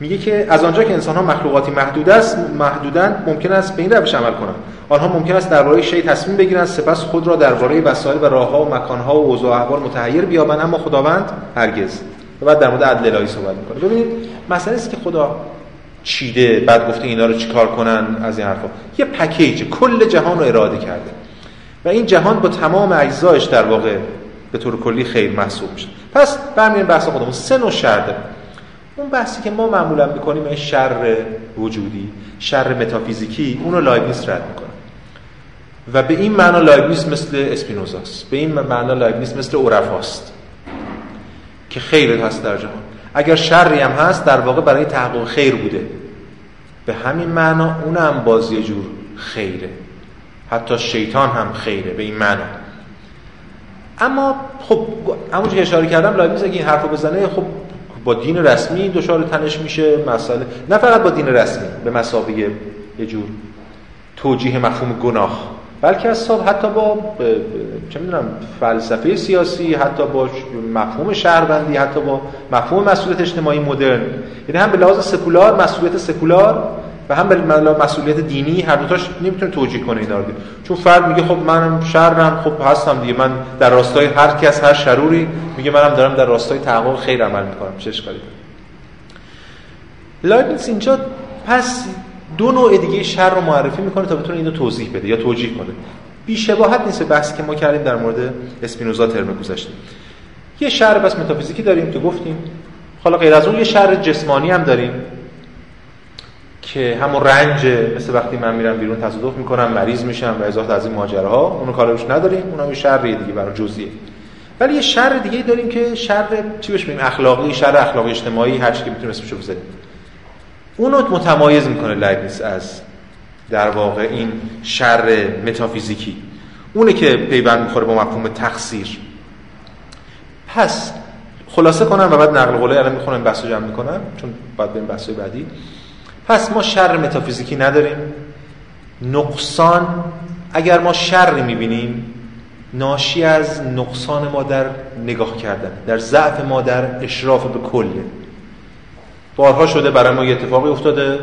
میگه که از آنجا که انسان ها مخلوقاتی محدود است محدودن ممکن است به این روش عمل کنند. آنها ممکن است درباره شی تصمیم بگیرند سپس خود را درباره وسایل و راهها و مکانها و اوضاع و احوال متحیر بیابند اما خداوند هرگز. و بعد در مورد عدل الهی صحبت می‌کنه. ببینید مسئله است که خدا چیده بعد گفته اینا رو چیکار کنن از این حرفا. یه پکیج کل جهان رو اراده کرده. و این جهان با تمام اجزایش در واقع به طور کلی خیر محسوب میشه. پس برمی‌گردیم به بحث خودمون. سه نوع شر اون بحثی که ما معمولا می‌کنیم این شر وجودی شر متافیزیکی اون رو لایبنیتس رد می‌کنه. و به این معنا لایبنیتس مثل اسپینوزاست به این معنا لایبنیتس مثل عرفاست که خیریت هست در جهان. اگر شری هم هست در واقع برای تحقق خیر بوده. به همین معنا اونم باز یه جور خیره. حتی شیطان هم خیره به این معنا. اما خب همونجور که اشاره کردم لایبنیس اگه این حرفو بزنه خب با دین رسمی دچار تنش میشه مسئله نه فقط با دین رسمی به مسابقه یه جور توجیه مفهوم گناه. بلکه از حتی با چه می‌دونم فلسفه سیاسی حتی با مفهوم شهروندی حتی با مفهوم مسئولیت اجتماعی مدرن. یعنی هم به لحاظ سکولار مسئولیت سکولار و هم به مسئولیت دینی هر دوتاش نمی‌تونه توجیه کنه اینا رو. چون فرد میگه خب منم شرم خب هستم دیگه. من در راستای هر کس هر شروری میگه منم دارم در راستای تحقق خیر عمل می‌کنم. چه اشکالی داره؟ اینجا پس دو نوع دیگه شر رو معرفی می‌کنه تا بتونه اینو توضیح بده یا توجیه کنه. بی شباهت نیست بحثی که ما کردیم در مورد اسپینوزا ترم گذاشته یه شر بس متافیزیکی داریم که گفتیم. حالا غیر از اون یه شر جسمانی هم داریم. که همون رنج مثل وقتی من میرم بیرون تصادف می‌کنم مریض میشم و ازات از این ماجراها اونو کارش نداریم اونم یه شر دیگه برای جزئیه. ولی یه شر دیگه داریم که شر چی بهش میگیم؟ اخلاقی شر اخلاقی اجتماعی هر چی که می‌تونیم اسمشو بزنیم اونو متمایز می‌کنه لایبنیس از در واقع این شر متافیزیکی. اونه که پیوند می‌خوره با مفهوم تقصیر. پس خلاصه کنم و بعد نقل قوله الان می‌خونم بحثو جمع می‌کنم چون بعد بریم بحث بعدی. پس ما شر متافیزیکی نداریم. نقصان اگر ما شر می‌بینیم ناشی از نقصان ما در نگاه کردن در ضعف ما در اشراف به کله بارها شده برای ما یه اتفاقی افتاده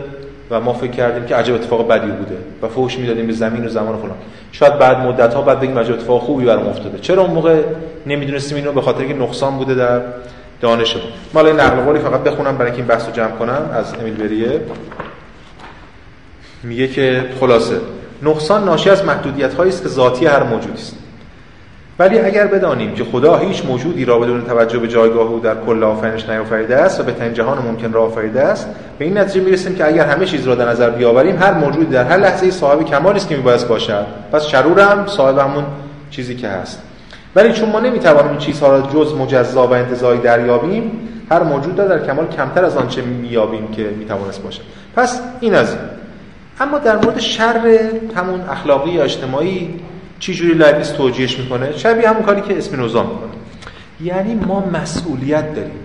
و ما فکر کردیم که عجب اتفاق بدی بوده و فوش می‌دادیم به زمین و زمان و فلان. شاید بعد مدت ها بعد بگیم عجب اتفاق خوبی برام افتاده. چرا اون موقع نمی‌دونستیم اینو؟ به خاطر که نقصان بوده در دانش بود مال نقل قولی فقط بخونم برای اینکه این بحث رو جمع کنم از امیل بریه. میگه که خلاصه نقصان ناشی از محدودیت هایی است که ذاتی هر موجودی است. ولی اگر بدانیم که خدا هیچ موجودی را بدون توجه به جایگاه او در کل آفرینش نیافریده است و به تن جهان ممکن را آفریده است به این نتیجه می‌رسیم که اگر همه چیز را در نظر بیاوریم هر موجودی در هر لحظه صاحب کمالی است که میبایست باشد. پس شرور هم صاحب همون چیزی که هست. ولی چون ما نمی‌توانیم این چیزها را جز مجزا و انتزاعی دریابیم هر موجود در کمال کمتر از آنچه مییابیم که می‌توانست باشد. پس این از این. اما در مورد شر همون اخلاقی یا اجتماعی چی جوری لایبیس توجیهش می‌کنه؟ شبیه همون کاری که اسپینوزا می‌کنه. یعنی ما مسئولیت داریم.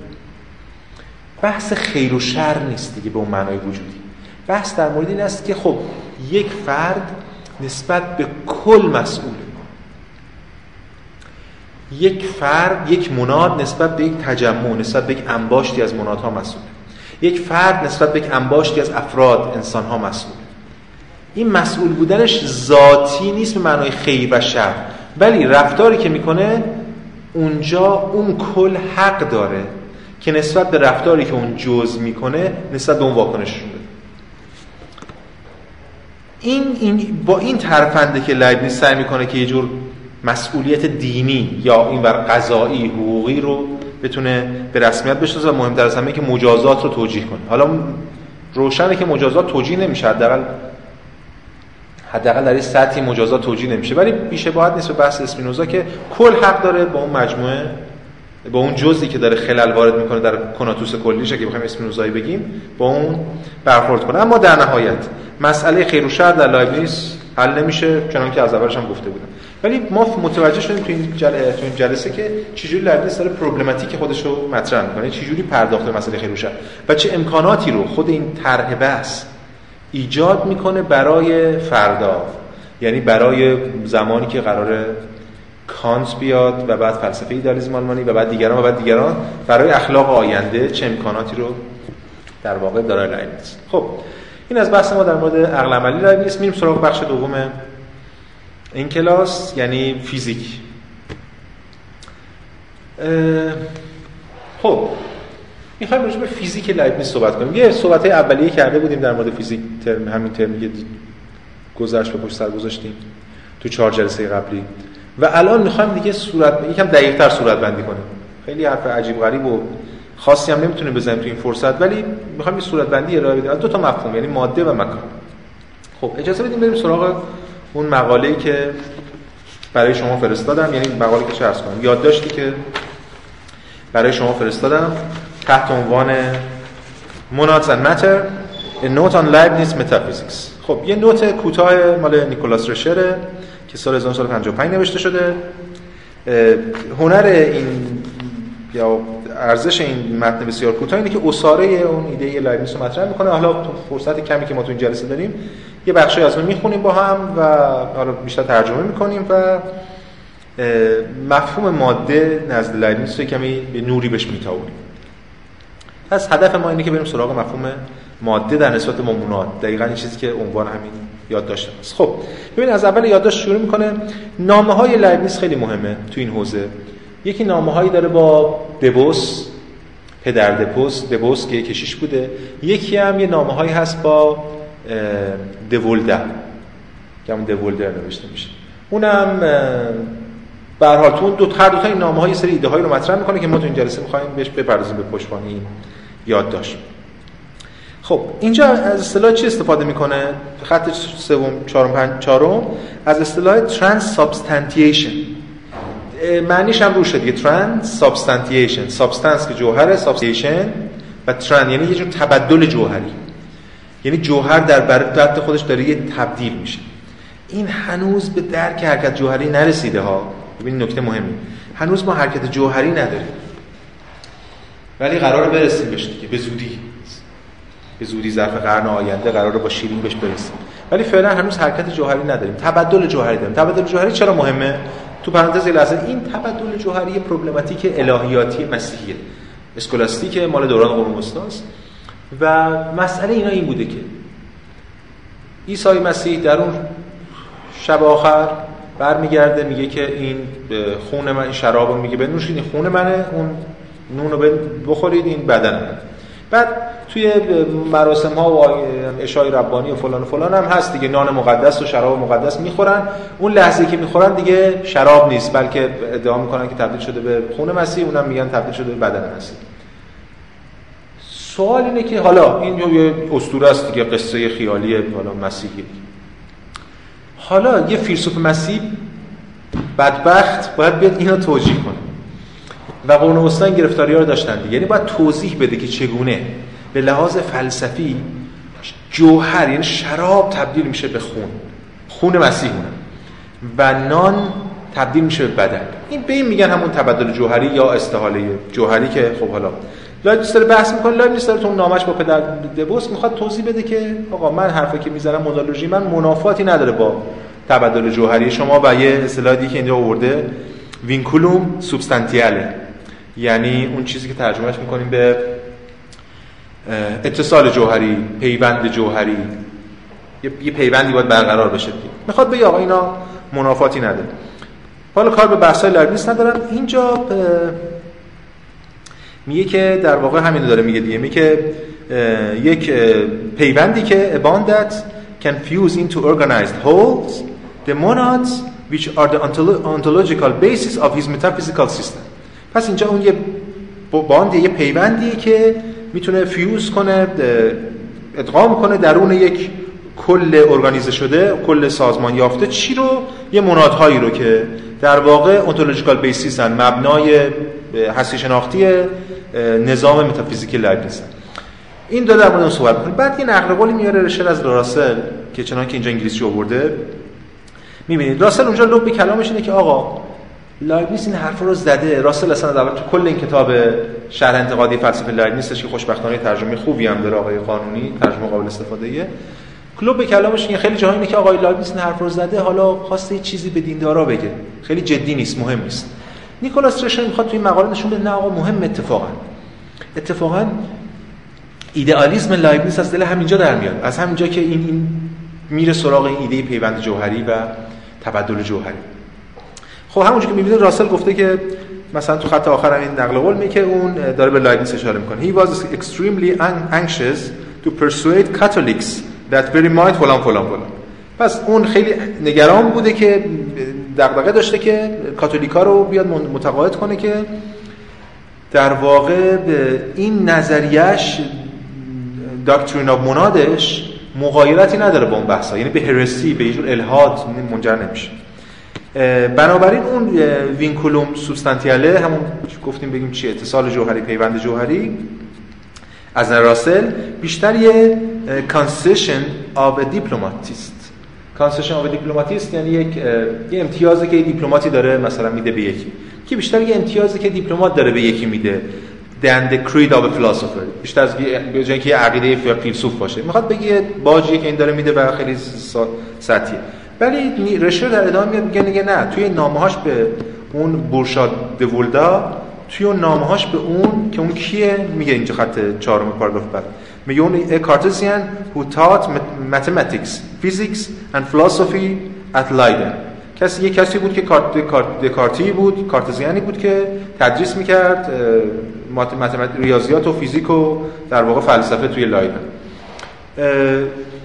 بحث خیر و شر نیست دیگه به اون معنای وجودی. بحث در مورد این است که خب یک فرد نسبت به کل مسئوله. یک فرد یک مناد نسبت به یک تجمع نسبت به یک انباشتی از منادها مسئوله یک فرد نسبت به یک انباشتی از افراد انسان ها مسئول. این مسئول بودنش ذاتی نیست به معنای خیر و شر. ولی رفتاری که می‌کنه اونجا اون کل حق داره که نسبت به رفتاری که اون جز می‌کنه نسبت به اون واکنششون بده. این, این با این ترفنده که لایبنیز سعی می‌کنه که یه جور مسئولیت دینی یا این بر قضایی حقوقی رو بتونه به رسمیت بشناسه و مهمتر از همه که مجازات رو توجیه کنه. حالا روشنه که مجازات توجیه نمیشه حداقل حداقل در این سطحی مجازات توجیه نمیشه. ولی بیشه باید نیست به بحث اسپینوزا که کل حق داره با اون مجموعه با اون جزئی که داره خلل وارد می‌کنه در کناتوس کلیش که بخوایم اسپینوزایی بگیم با اون برخورد کنه. اما در نهایت مسئله خیر و شر در لایبنیز حل نمیشه چنان که از اولش هم گفته بودم. ولی ما متوجه شدیم تو این جلسه, تو این جلسه که چجوری لایبنیز داره پروبلماتیک خودش رو مطرح می‌کنه چجوری پرداخت مسئله خیر و چه امکاناتی رو خود این طرح بحث ایجاد می‌کنه برای فردا. یعنی برای زمانی که قرار کانت بیاد و بعد فلسفه ایدالیسم آلمانی و بعد دیگران و بعد دیگران برای اخلاق آینده چه امکاناتی رو در واقع داره لایبنیز خب این از بحث ما در مورد عقل عملی لایبنیز میریم سراغ بخش دوم این کلاس یعنی فیزیک. خب می‌خوایم راجع به فیزیک لایبنیز صحبت کنیم. یه صحبت اولیه کرده بودیم در مورد فیزیک ترم همین ترمی که گذشت به پشت سر گذاشتیم تو چهار جلسه قبلی. و الان می‌خوایم دیگه صورت یکم دقیق‌تر صورت بندی کنیم. خیلی حرف عجیب غریب و خاصی هم نمی‌تونیم بزنیم تو این فرصت ولی می‌خوایم یه صورت بندی ارائه بدیم. دو تا مفهوم یعنی ماده و مکان. خب اجازه بدیم بریم سراغ اون مقاله‌ای که برای شما فرستادم یعنی مقاله که چه کنم یادداشتی که برای شما فرستادم تحت عنوان Monads and Matter A Note on Leibniz Metaphysics. خب یه نوت کوتاه مال نیکولاس رشره که سال 1955 نوشته شده. هنر این یا ارزش این متن بسیار کوتاه اینه که اساره اون ایده لایبنیز رو مطرح می‌کنه. حالا تو فرصت کمی که ما تو این جلسه داریم یه بخشی از اون می‌خونیم با هم و حالا بیشتر ترجمه می‌کنیم و مفهوم ماده نزد لایبنیز رو کمی به نوری بهش میتاوریم پس هدف ما اینه که بریم سراغ مفهوم ماده در نسبت ممونات دقیقا این چیزی که عنوان همین یادداشت است خب ببین از اول یادداشت شروع می‌کنه. نامه های لایبنیز خیلی مهمه تو این حوزه. یکی نامه هایی داره با دبوس پدر دبوس دبوس که کشیش بوده. یکی هم یه نامه هایی هست با دولدر که همون دولدر نوشته میشه. اونم به هر دو هر دو تا این نامه های سری ایده هایی رو مطرح می‌کنه که ما تو این جلسه می‌خوایم بهش بپردازیم به پشتوانه این یادداشت خب اینجا از اصطلاح چی استفاده می‌کنه؟ خط سوم چهارم پنج چهارم. از اصطلاح transubstantiation معنیش هم روشنه دیگه. transubstantiation. substance که جوهره substantiation و trans یعنی یه جور تبدل جوهری. یعنی جوهر در بطن خودش داره یه تبدیل میشه. این هنوز به درک حرکت جوهری نرسیده ها. ببین نکته مهمی. هنوز ما حرکت جوهری نداریم. ولی قرار برسیم بهش دیگه. به زودی. به زودی ظرف قرن آینده قراره با شیرین بهش برسیم. ولی فعلا هنوز حرکت جوهری نداریم. تبدل جوهری داریم. تبدل جوهری چرا مهمه؟ تو پرانتز لحظه این تبدل جوهری پروبلماتیک الهیاتی مسیحیه اسکولاستیک مال دوران قرون وسطاست و مسئله اینا این بوده که عیسی مسیح در اون شب آخر برمیگرده میگه که این خون من این شراب میگه بنوشید این خون منه اون نون رو بخورید این بدن بعد توی مراسم ها و اشای ربانی و فلان و فلان هم هست دیگه. نان مقدس و شراب مقدس می‌خورن. اون لحظه که می‌خورن دیگه شراب نیست بلکه ادعا می‌کنن که تبدیل شده به خون مسیح. اونم میگن تبدیل شده به بدن مسیح. سوال اینه که حالا این یه اسطوره است دیگه قصه خیالی حالا مسیحی. حالا یه فیلسوف مسیحی بدبخت باید بیاد اینو توجیه کنه. و قرون وسطا گرفتاری ها رو داشتن دیگه. یعنی باید توضیح بده که چگونه به لحاظ فلسفی جوهر یعنی شراب تبدیل میشه به خون. خون مسیح و نان تبدیل میشه به بدن. این به این میگن همون تبدل جوهری یا استحاله جوهری که خب حالا لایبنیتس داره بحث می‌کنه. لایبنیتس داره تو نامه‌ش با پدر دبوس می‌خواد توضیح بده که آقا من حرفی که می‌زنم مونادولوژی من منافاتی نداره با تبدل جوهری شما و یه اصطلاحی که اینجا آورده. vinculum substantiale. یعنی اون چیزی که ترجمهش می‌کنیم به اتصال جوهری پیوند جوهری. یه پیوندی باید برقرار بشه. می‌خواد بگه آقا اینا منافاتی نداره حالا کار به بحث‌های لایبنیتس ندارم اینجا میگه که در واقع همین داره میگه دیگه. میگه یک پیوندی که a bond that can fuse into organized wholes the monads which are the ontological basis of his metaphysical system. پس اینجا اون یه bond یه پیوندیه که می‌تونه fuse کنه ادغام کنه درون یک کل ارگانیزه شده کل سازمان یافته. چی رو؟ یه منادهایی رو که در واقع ontological basis هن مبنای هستی شناختی نظام متافیزیکی لایبنیز. اینو در مورد صحبت می‌کنه بعد یه نقل قولی میاره رشر از راسل که چنان که اینجا انگلیسی آورده. می‌بینید راسل اونجا لب کلامش اینه که آقا لایبنیز این حرف رو زده. راسل اصلا در تو کل این کتاب شرح انتقادی فلسفه لایبنیز که خوشبختانه ترجمه خوبی هم داره آقای قانونی ترجمه قابل استفاده ایه که لب کلامش این خیلی جاهایی که آقای لایبنیز این حرف رو زده حالا خواسته یه چیزی به دیندارا بگه. خیلی جدی نیست مهم نیست. نیکولاس رشر می‌خواد توی مقاله نشون بده نه آقا مهم اتفاقا. اتفاقا ایدئالیسم لایبنیز از دل همینجا در میاد. از همینجا که این, این میره سراغ ایده پیوند جوهری و تبدل جوهری. خب همونجوری که می‌بینید راسل گفته که مثلا تو خط آخر این نقل قول که اون داره به لایبنیز اشاره می‌کنه. He was extremely anxious to persuade Catholics that they might فلان فلان فلان. پس اون خیلی نگران بوده که دغدغه داشته که کاتولیکا رو بیاد متقاعد کنه که در واقع این نظریش doctrine of monadش مغایرتی نداره با اون بحثا یعنی به هرسی به یه الهاد منجر نمیشه. بنابراین اون vinculum substantiale همون گفتیم بگیم چی اتصال جوهری پیوند جوهری. از راسل بیشتر یه concession of diplomatist concession of diplomatist یعنی یک یه امتیازی که دیپلماتی داره مثلا میده به یکی. که بیشتر یه امتیازی که دیپلمات داره به یکی میده؟ Than the creed of a بیشتر از به جای اینکه عقیده فیلسوف باشه. می‌خواد بگه باجی که این داره میده و خیلی سطحیه. ولی رشر در ادامه میاد میگه نه نه توی نامه‌هاش به اون بورشاد دولدا توی اون نامه‌هاش به اون که اون کیه؟ میگه اینجا خط چهارم پاراگراف بعد. میگه اون a Cartesian who taught mathematics, physics and philosophy کسی یه کسی بود که دکارتی بود کارتزیانی بود که تدریس می‌کرد ریاضیات و فیزیک و در واقع فلسفه توی لایدن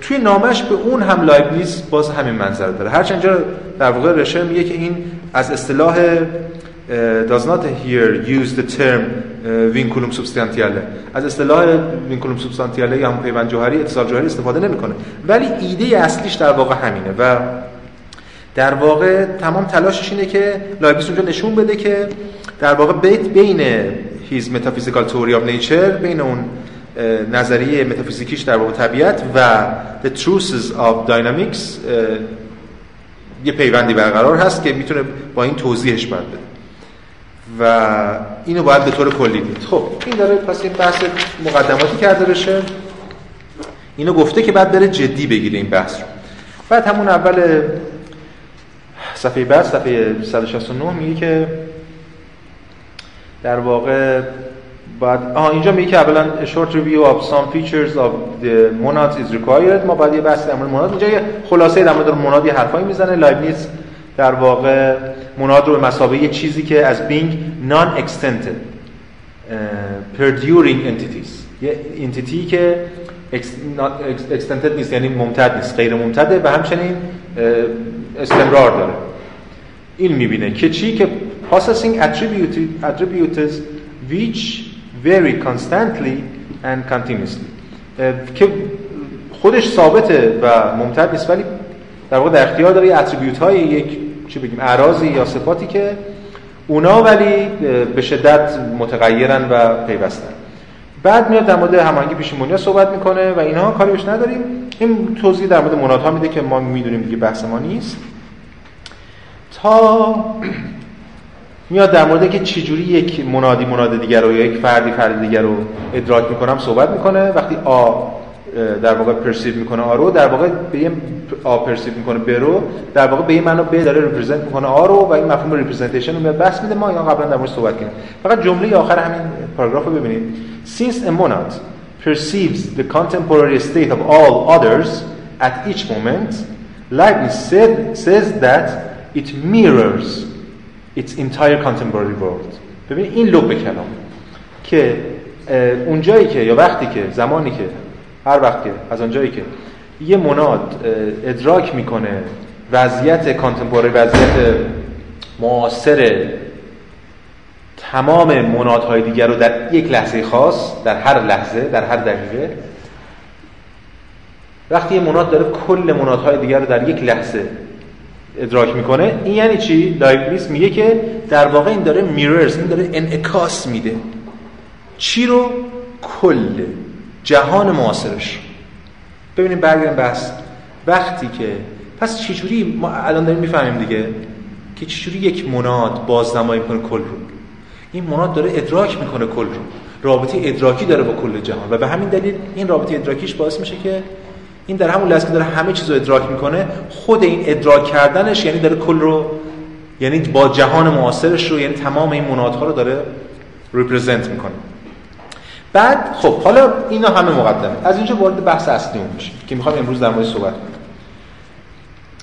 توی نامش به اون هم لایبنیز باز همین منظر داره. هرچند جا در واقع رشه میگه که این از اصطلاح does not here use the term vinculum substantiale از اصطلاح vinculum substantiale یا هم پیوند جوهری اتصال جوهری استفاده نمی‌کنه. ولی ایده اصلیش در واقع همینه و در واقع تمام تلاشش اینه که لایبنیز اونجا نشون بده که در واقع بیت بین his metaphysical theory of nature بین اون نظریه متافیزیکیش در واقع طبیعت و the truths of dynamics یه پیوندی برقرار هست که می‌تونه با این توضیحش باید بده. و اینو باید به طور کلی دید. خب این داره پس این بحث مقدماتی کرده بشه اینو گفته که بعد بره جدی بگیره این بحث رو. بعد همون اول صفحه بعد صفحه 169 میگه که در واقع بعد آها اینجا میگه که اولا short review of some features of the monads is required. ما بعد یه بحث در مورد مناد اینجا یه خلاصه در مورد مناد یه حرفایی می‌زنه. لایبنیز در واقع مناد رو به مسابقه یه چیزی که از being non extended perduring entities. یه انتیتی که extended نیست یعنی ممتد نیست غیر ممتده و همچنین استمرار داره. این می‌بینه که چی؟ که possessing attributes which vary constantly and continuously. که خودش ثابته و ممتد نیست ولی در واقع در اختیار داره اتریبیوت های یک چی بگیم اعراضی یا صفاتی که اونا ولی به شدت متغیرن و پیوستن. بعد میاد در مورد هماهنگی پیشمونی صحبت می‌کنه و اینها کاری بهش نداریم. این توضیح در مورد منادها میده که ما می‌دونیم دیگه بحث ما نیست. تا میاد در مورد که چجوری یک منادی مناد دیگر رو یا یک فردی فرد دیگر رو ادراک می‌کنم صحبت می‌کنه. وقتی آ در واقع perceive می‌کنه آ رو در واقع به یه آ perceive می‌کنه ب رو در واقع به این معنی ب داره represent می‌کنه آ رو و این مفهوم representation رو میاد بسط میده. ما اینا قبلا در مورد صحبت کردیم. فقط جمله آخر همین پاراگراف رو ببینید. Since a monad perceives the contemporary state of all others at each moment, Leibniz said, says that it mirrors its entire contemporary world. ببین این لب کلام که اونجایی که یا وقتی که زمانی که هر وقت که از اونجایی که یه مناد ادراک می‌کنه وضعیت کانتمپوری وضعیت معاصر تمام منادهای دیگر رو در یک لحظه خاص در هر لحظه در هر دقیقه وقتی یه مناد داره کل منادهای دیگر رو در یک لحظه ادراک می‌کنه. این یعنی چی؟ لایبنیس میگه که در واقع این داره میررز این داره انعکاس میده. چی رو؟ کل. جهان معاصرش. ببینیم برگردیم بس وقتی که پس چجوری ما الان داریم می‌فهمیم دیگه که چجوری یک مناد بازنمایی می‌کنه کل رو؟ این مناد داره ادراک می‌کنه کل رو. رابطه ادراکی داره با کل جهان. و به همین دلیل این رابطه ادراکیش باعث میشه که این در همون لحظه که داره همه چیز رو ادراک می‌کنه خود این ادراک کردنش یعنی داره کل رو یعنی با جهان معاصرش رو یعنی تمام این منادها رو داره ریپرزنت می‌کنه بعد خب حالا اینا همه مقدمه از اینجا وارد بحث اصلیمون میشیم که می‌خوام امروز در مورد صحبت کنیم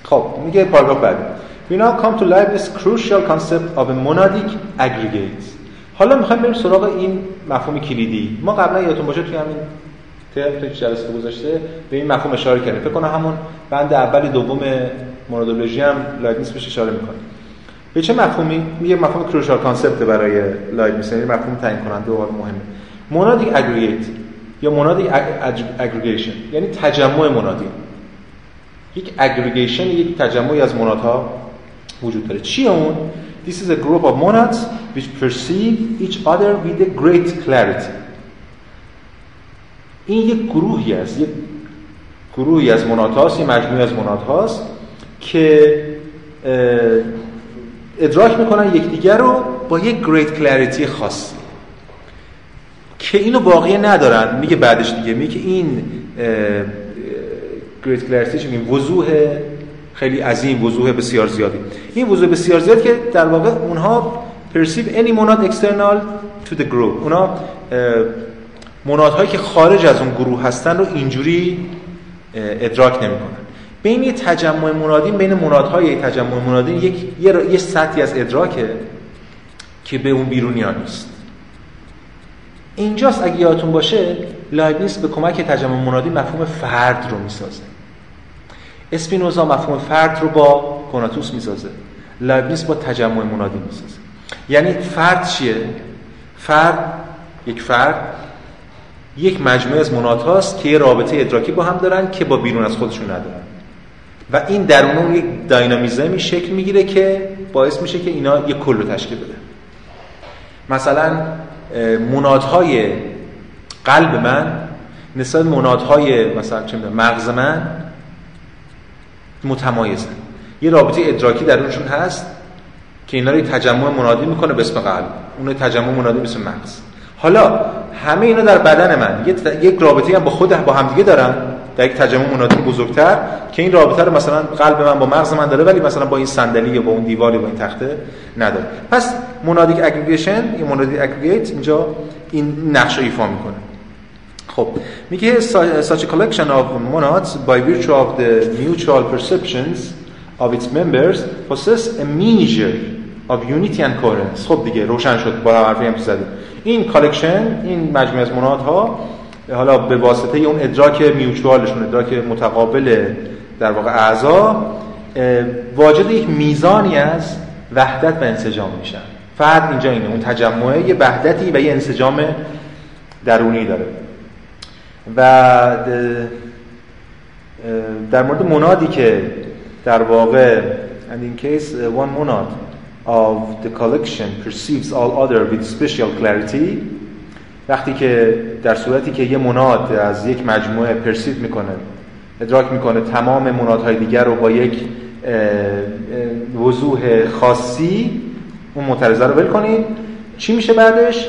خب میگه پاراگراف بعدی We now come to Leibniz's crucial concept of a monadic aggregate. حالا می‌خوایم بریم سراغ این مفهوم کلیدی. ما قبلا یادتون باشه توی همین ترم توی جلسه گذشته به این مفهوم اشاره کردیم. فکر کنم همون بند اول دوم مونادولوژی هم لایبنیز بهش اشاره می‌کنه. به چه مفهومی؟ میگه مفهوم crucial concept برای لایبنیز یعنی مفهوم تعیین کننده و مهمه. monadic aggregate یا monadic aggregation یعنی تجمع منادی یک aggregation یک تجمعی از منادها وجود داره چی اون This is a group of monads which perceive each other with a great clarity این یک گروهی است یک گروهی از منادهاست یک مجموعی از منادهاست که ادراک می‌کنن یکدیگر رو با یک great clarity خاصی که اینو باقی ندارن. میگه بعدش دیگه میگه این گریت کلریتی میگیم؟ وضوح خیلی عظیم وضوح بسیار زیادی. این وضوح بسیار زیاد که در واقع اونها perceive any monad external to the group. اونا مناد هایی که خارج از اون گروه هستن رو اینجوری ادراک نمی‌کنن. بین یه تجمع منادین بین منادهای تجمع منادین یک یه, یه سطحی از ادراکه که به اون بیرونی ها نیست. اینجاست اگه یادتون باشه لایبنیس به کمک تجمع منادی مفهوم فرد رو می‌سازه. اسپینوزا مفهوم فرد رو با کناتوس می‌سازه. لایبنیس با تجمع منادی می‌سازه. یعنی فرد چیه؟ فرد یک فرد یک مجموعه از منادهاست که رابطه ادراکی با هم دارن که با بیرون از خودشون ندارن. و این درون اون یک dynamismی شکل می‌گیره که باعث میشه که اینا یک کل رو تشکیل بده مثلا منادهای قلب من نسبت منادهای مثلا چه مغز من متمایزن. یه رابطه ادراکی درونشون هست که اینا رو تجمع منادی می‌کنه به اسم قلب. اون تجمع منادی به اسم مغز. حالا همه اینا در بدن من. یک رابطه هم با خود با همدیگه دارن در یک تجمع منادی بزرگتر که این رابطه رو مثلا قلب من با مغز من داره ولی مثلا با این صندلی یا با اون دیوار یا با این تخته نداره. پس monadic aggregation این monadic aggregate اینجا این نقش رو ایفا می‌کنه. خب میگه such a collection of monads by virtue of the mutual perceptions of its members possess a of unity and coherence. خب دیگه روشن شد. با حرفی هم زدیم. این collection این مجموعه از منادها حالا به واسطه اون ادراک mutualشون ادراک متقابل در واقع اعضا واجد یک میزانی از وحدت و انسجام میشن. فرد اینجا اینه. اون تجمعه یه وحدتی و یه انسجام درونی داره. و در مورد منادی که در واقع and in case one monad. Of the collection perceives all other with special clarity. وقتی که در صورتی که یه مناد از یک مجموعه پرسیو می‌کنه ادراک می‌کنه تمام منادهای دیگر رو با یک وضوح خاصی اون معترضه رو ول کنید. چی میشه بعدش؟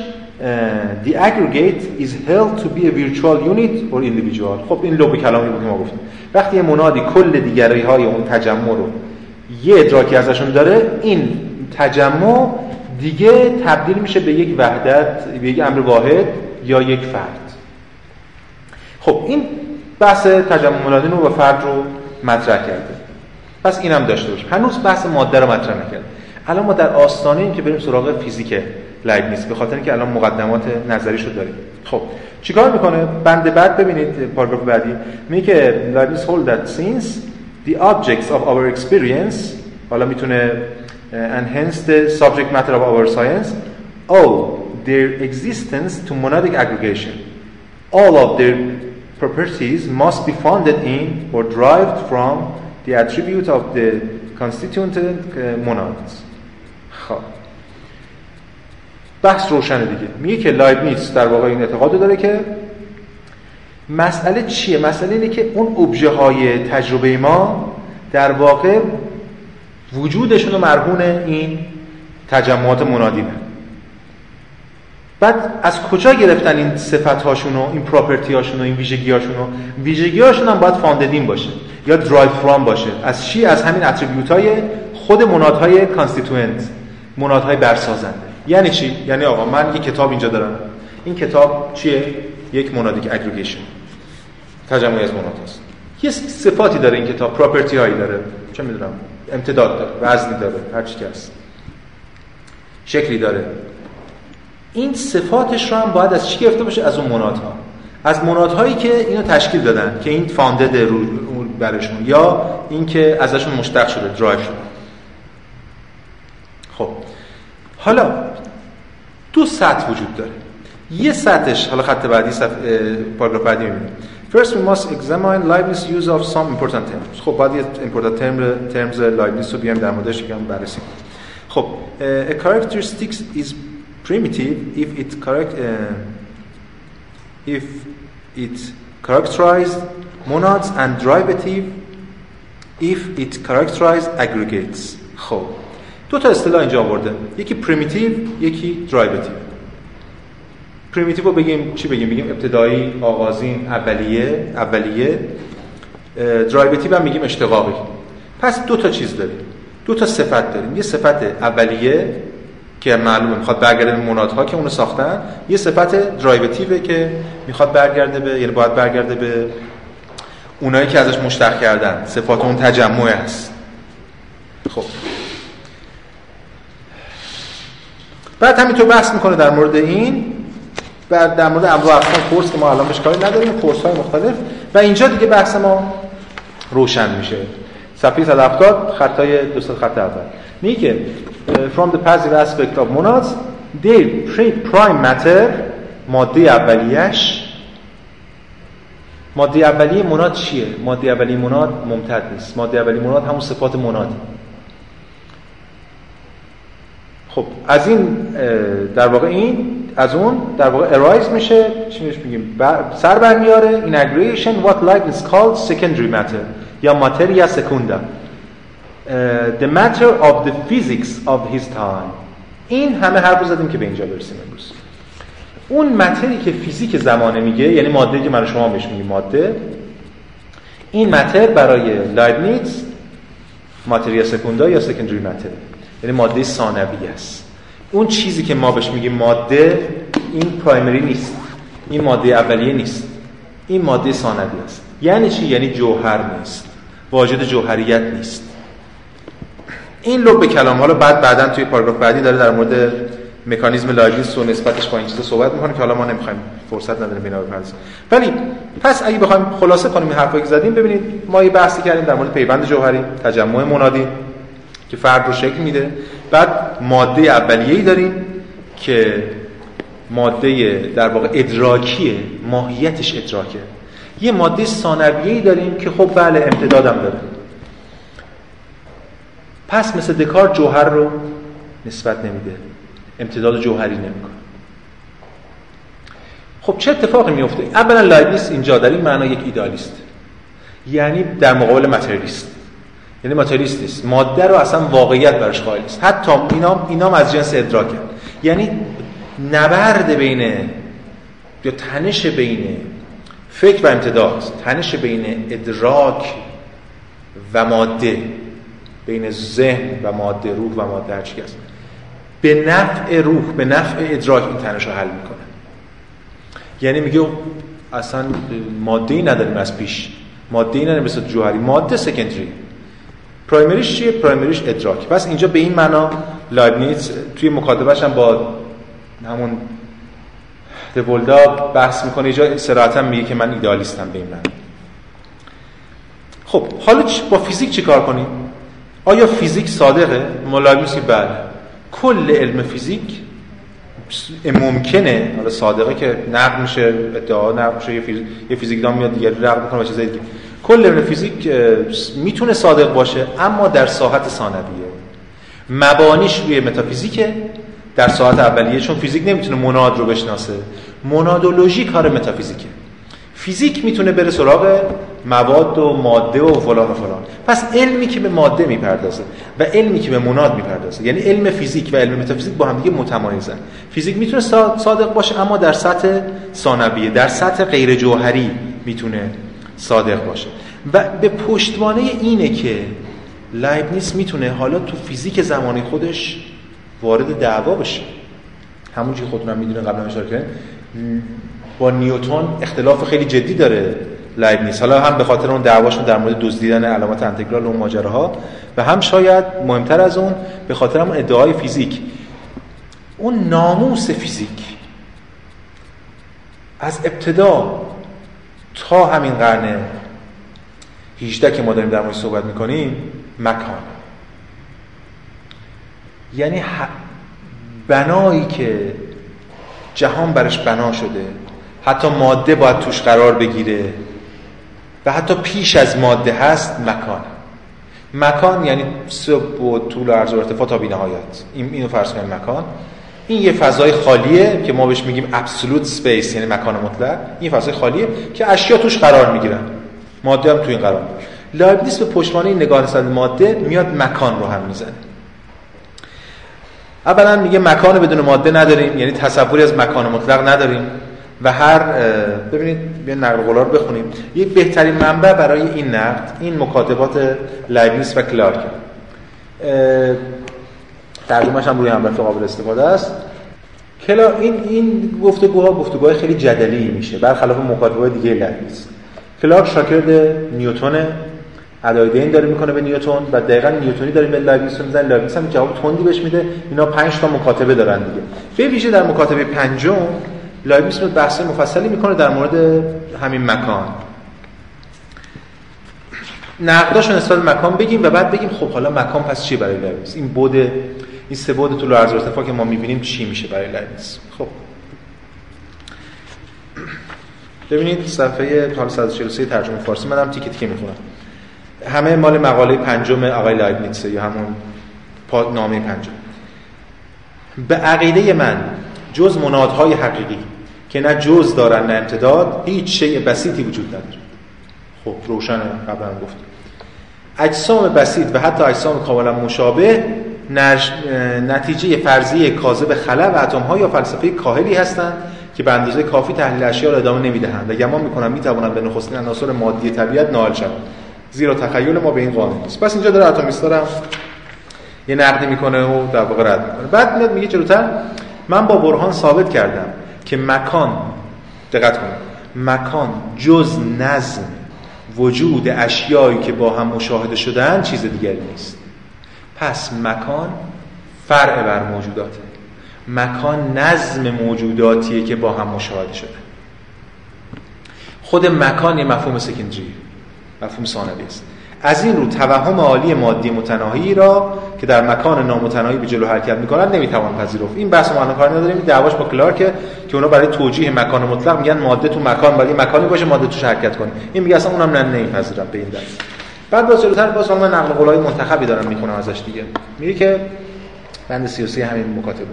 the aggregate is held to be a virtual unit or individual. خب این لب کلامی بود که ما گفتیم. وقتی یه منادی کل دیگری های اون تجمع رو یه ادراکی ازشون داره این تجمع دیگه تبدیل میشه به یک وحدت به یک امر واحد یا یک فرد. خب این بحث تجمع منادی رو و فرد رو مطرح کرده. پس اینم داشته باشیم. هنوز بحث ماده رو مطرح نکرد الان ما در آستانه این که بریم سراغ فیزیک نیست به خاطر اینکه الان مقدمات نظری شد داریم. خب چیکار می‌کنه؟ بند بعد ببینید پاراگراف بعدی. میگه لایبنیز hold that since the objects of our experience حالا می‌تونه and hence the subject matter of our science owe their existence to monadic aggregation all of their properties must be founded in or derived from the attribute of the constituent monads خب بحث روشنه دیگه میگه که لایبنیتس در واقع این اعتقاد داره که مسئله چیه مسئله اینه که اون ابژه های تجربه ما در واقع وجودشون رو مرهون این تجمعات منادی بعد از کجا گرفتن این صفت هاشون و این property هاشون و این ویژگی هاشون و ویژگی هاشون هم باید founded in باشه یا derive from باشه. از چی؟ از همین attribute های خود منادهای constituent منادهای برسازنده. یعنی چی؟ یعنی آقا من یک کتاب اینجا دارم. این کتاب چیه؟ یک monadic aggregation تجمعی از مناد هست یه صفاتی داره این کتاب property هایی داره. چه می‌دونم؟ امتداد داره وزنی داره هر چی که هست. شکلی داره. این صفاتش رو هم باید از چی گرفته باشه؟ از اون منادها. از منادهایی که اینو تشکیل دادن که این founded رو برشون یا اینکه ازشون مشتق شده derive شده. خب. حالا دو سطح وجود داره. یه سطحش حالا خط بعدی صفحه پاراگراف بعدی می‌بینیم. First we must examine Leibniz use of some important terms خب بعد یه important term terms Leibniz رو بیایم در موردش یکم بررسی خب a characteristic is primitive if it correct uh, if it characterized monads and derivative if it characterized aggregates خب دو تا اصطلاح اینجا آورده یکی پریمیتیو یکی درایوتیو primitive رو بگیم چی بگیم؟ بگیم ابتدایی آغازین اولیه اولیه. derivative هم میگیم اشتقاقی. پس دو تا چیز داریم. دو تا صفت داریم. یه صفت اولیه که معلومه می‌خواد برگرده به که اونو ساختن. یه صفت derivativeه که می‌خواد برگرده به یعنی باید برگرده به اونایی که ازش مشتق کردن. صفات اون تجمعه هست. خب. بعد همینطور بحث می‌کنه در مورد این بعد در مورد انواع اقسام کورس که ما الان بهش کاری نداریم کورس های مختلف. و اینجا دیگه بحث ما روشن میشه. صفحه 170 خطای دو خط اول. میگه from the passive aspect of monads their prime matter ماده اولیش ماده اولیه مناد چیه؟ ماده اولیه مناد ممتد نیست. ماده اولیه مناد همون صفات منادی خب از این در واقع این از اون در واقع arise میشه چی میگیم؟ سر برمیاره. این aggregation what Leibniz called secondary matter. یا materia secunda. The matter of the physics of his time. این همه حرف زدیم که به اینجا برسیم امروز. اون matterی که فیزیک زمانه میگه یعنی ماده که من شما بهش میگیم ماده این matter برای لایبنیتس ماتریا سکوندا یا سکندری متر یعنی ماده ثانوی است. اون چیزی که ما بهش میگیم ماده این پرایمری نیست. این ماده اولیه نیست. این ماده ثانوی است. یعنی چی؟ یعنی جوهر نیست. واجد جوهریت نیست. این لب کلام حالا بعد بعدا توی پاراگراف بعدی داره در مورد مکانیزم لاجیس و نسبتش با این چیزا صحبت می‌کنه که حالا ما نمی‌خوایم فرصت نداریم بینا بپردازیم ولی پس اگه بخوایم خلاصه کنیم این حرفایی که زدیم ببینید ما یه بحثی کردیم در مورد پیوند جوهری تجمع منادی که فرد رو شکل میده. بعد ماده اولیه‌ای داریم که ماده در واقع ادراکیه ماهیتش ادراکه. یه ماده ثانویه‌ای داریم که خب بله امتدادم داره. پس مثل دکار جوهر رو نسبت نمیده. امتداد جوهری نمی‌کنه. خب چه اتفاقی میفته اولا لایبنیس اینجا در این معنا یک ایدالیست. یعنی در مقابل ماتریالیست. یعنی ماتریالیست نیست. ماده رو اصلا واقعیت برش قائل است حتی اینا اینا از جنس ادراکه. یعنی نبرد بین یا تنش بین فکر و امتداد تنش بین ادراک و ماده. بین ذهن و ماده روح و ماده هر است به نفع روح به نفع ادراک این تنش رو حل می‌کنه. یعنی میگه اصلا ماده ای نداریم از پیش. ماده ای نداریم مثل جوهری. ماده سکندری. پرایمریش چیه؟ پرایمریش ادراک. پس اینجا به این معنا لایبنیتس توی مکاتبهش هم با همون دولدا بحث می‌کنه. اینجا صراحتا میگه که من ایدالیستم به این معنا. خب حالا با فیزیک چی کار کنیم؟ آیا فیزیک صادقه؟ که بله. کل علم فیزیک ممکنه حالا صادقه که نقد میشه ادعا نقد میشه یه, فیزیک، یه فیزیکدان میاد دیگه رقم می‌کنه و چیزای دیگه کل علم فیزیک می‌تونه صادق باشه اما در ساحت ثانویه. مبانیش روی متافیزیکه در ساعت اولیه چون فیزیک نمی‌تونه مناد رو بشناسه. منادولوژی کار متافیزیکه. فیزیک می‌تونه بره سراغ مواد و ماده و فلان و فلان. پس علمی که به ماده می‌پردازه و علمی که به مناد می‌پردازه یعنی علم فیزیک و علم متافیزیک با هم دیگه متمایزن. فیزیک می‌تونه صادق باشه اما در سطح ثانویه در سطح غیر جوهری می‌تونه صادق باشه. و به پشتوانه اینه که لایبنیس می‌تونه حالا تو فیزیک زمانی خودش وارد دعوا بشه. همون که خودتون هم می‌دونه قبلا اشاره کردن با نیوتن اختلاف خیلی جدی داره لایبنیس. حالا هم به خاطر اون دعواشون در مورد دزدیدن علامات انتگرال و ماجراها و هم شاید مهمتر از اون به خاطر اون ادعای فیزیک. اون ناموس فیزیک از ابتدا تا همین قرن 18 که ما داریم در مورد صحبت می‌کنیم مکان. یعنی بنایی که جهان برش بنا شده حتی ماده باید توش قرار بگیره و حتی پیش از ماده هست مکان. مکان یعنی سطح و طول و عرض و ارتفاع تا بینهایت. این اینو فرض کنیم مکان. این یه فضای خالیه که ما بهش میگیم absolute space یعنی مکان مطلق. این فضای خالیه که اشیا توش قرار می‌گیرن. ماده هم تو این قرار لایبنیس به پشتوانه نگاه نسبت ماده میاد مکان رو هم می‌زنه. اولا میگه مکان بدون ماده نداریم یعنی تصوری از مکان مطلق نداریم و هر ببینید بیا نقل قولا رو بخونیم. یه بهترین منبع برای این نقد این مکاتبات لایبنیتس و کلارک. ترجمهش هم روی هم قابل استفاده است. کلا این این گفتگوها گفتگوهای خیلی جدلی میشه. برخلاف مکاتبه دیگه لایبنیتس کلارک شاگرد نیوتن. ادای داره می‌کنه به نیوتن و دقیقا نیوتنی داره به لایبنیتس می‌زنه. لایبنیتس هم جواب تندی بهش میده. اینا 5 تا مکاتبه دارن دیگه. به ویژه در مکاتبه پنجم لایبنیتس رو بحث مفصلی می‌کنه در مورد همین مکان. نقداشو نسبت مکان بگیم و بعد بگیم خب حالا مکان پس چی برای لایبنیتس این بود این سه بود طول و ارتفاع که ما می‌بینیم چی میشه برای لایبنیتس خب. ببینید صفحه 143 ترجمه فارسی. منم تیکه تیکه می‌خونم. همه مال مقاله پنجم آقای لایبنیتس یا همون نامه پنجم. به عقیده من جز منادهای حقیقی که نه جز دارن نه امتداد هیچ شیء بسیطی وجود نداره. خب روشن قبلا گفت اجسام بسیط و حتی اجسام کاملا مشابه نتیجه فرضی کاذب خلا و اتم ها یا فلسفه کاهلی هستند که به اندازه کافی تحلیل اشیا را ادامه نمی‌دهند. و گمان می‌کنم می‌توانند به نخستین عناصر مادی طبیعت نائل شوند. زیرا تخیل ما به این قانون نیست. پس اینجا داره اتمیستارم یه نقدی می‌کنه و در واقع رد می‌کنه. بعد میاد میگه جلوتر من با برهان ثابت کردم که مکان دقت کنید مکان جز نظم وجود اشیایی که با هم مشاهده شدن چیز دیگری نیست. پس مکان فرع بر موجوداته. مکان نظم موجوداتیه که با هم مشاهده شده. خود مکان یه مفهوم سکندریه. مفهوم ثانوی است. از این رو توهم عالی مادی متناهی را که در مکان نامتناهی به جلو حرکت می‌کنند نمی‌توان پذیرفت. این بحث ما کار نداریم. دعواش با کلارک که اونا برای توجیه مکان مطلق میگن ماده تو مکان. باید مکانی باشه ماده توش حرکت کنه. این میگه اصلا اونم نه نمیپذیرم به این دلیل. بعد با جلوتر باز من نقل قولای منتخبی دارم می‌خونم ازش دیگه. میگه که بند 33 همین مکاتبه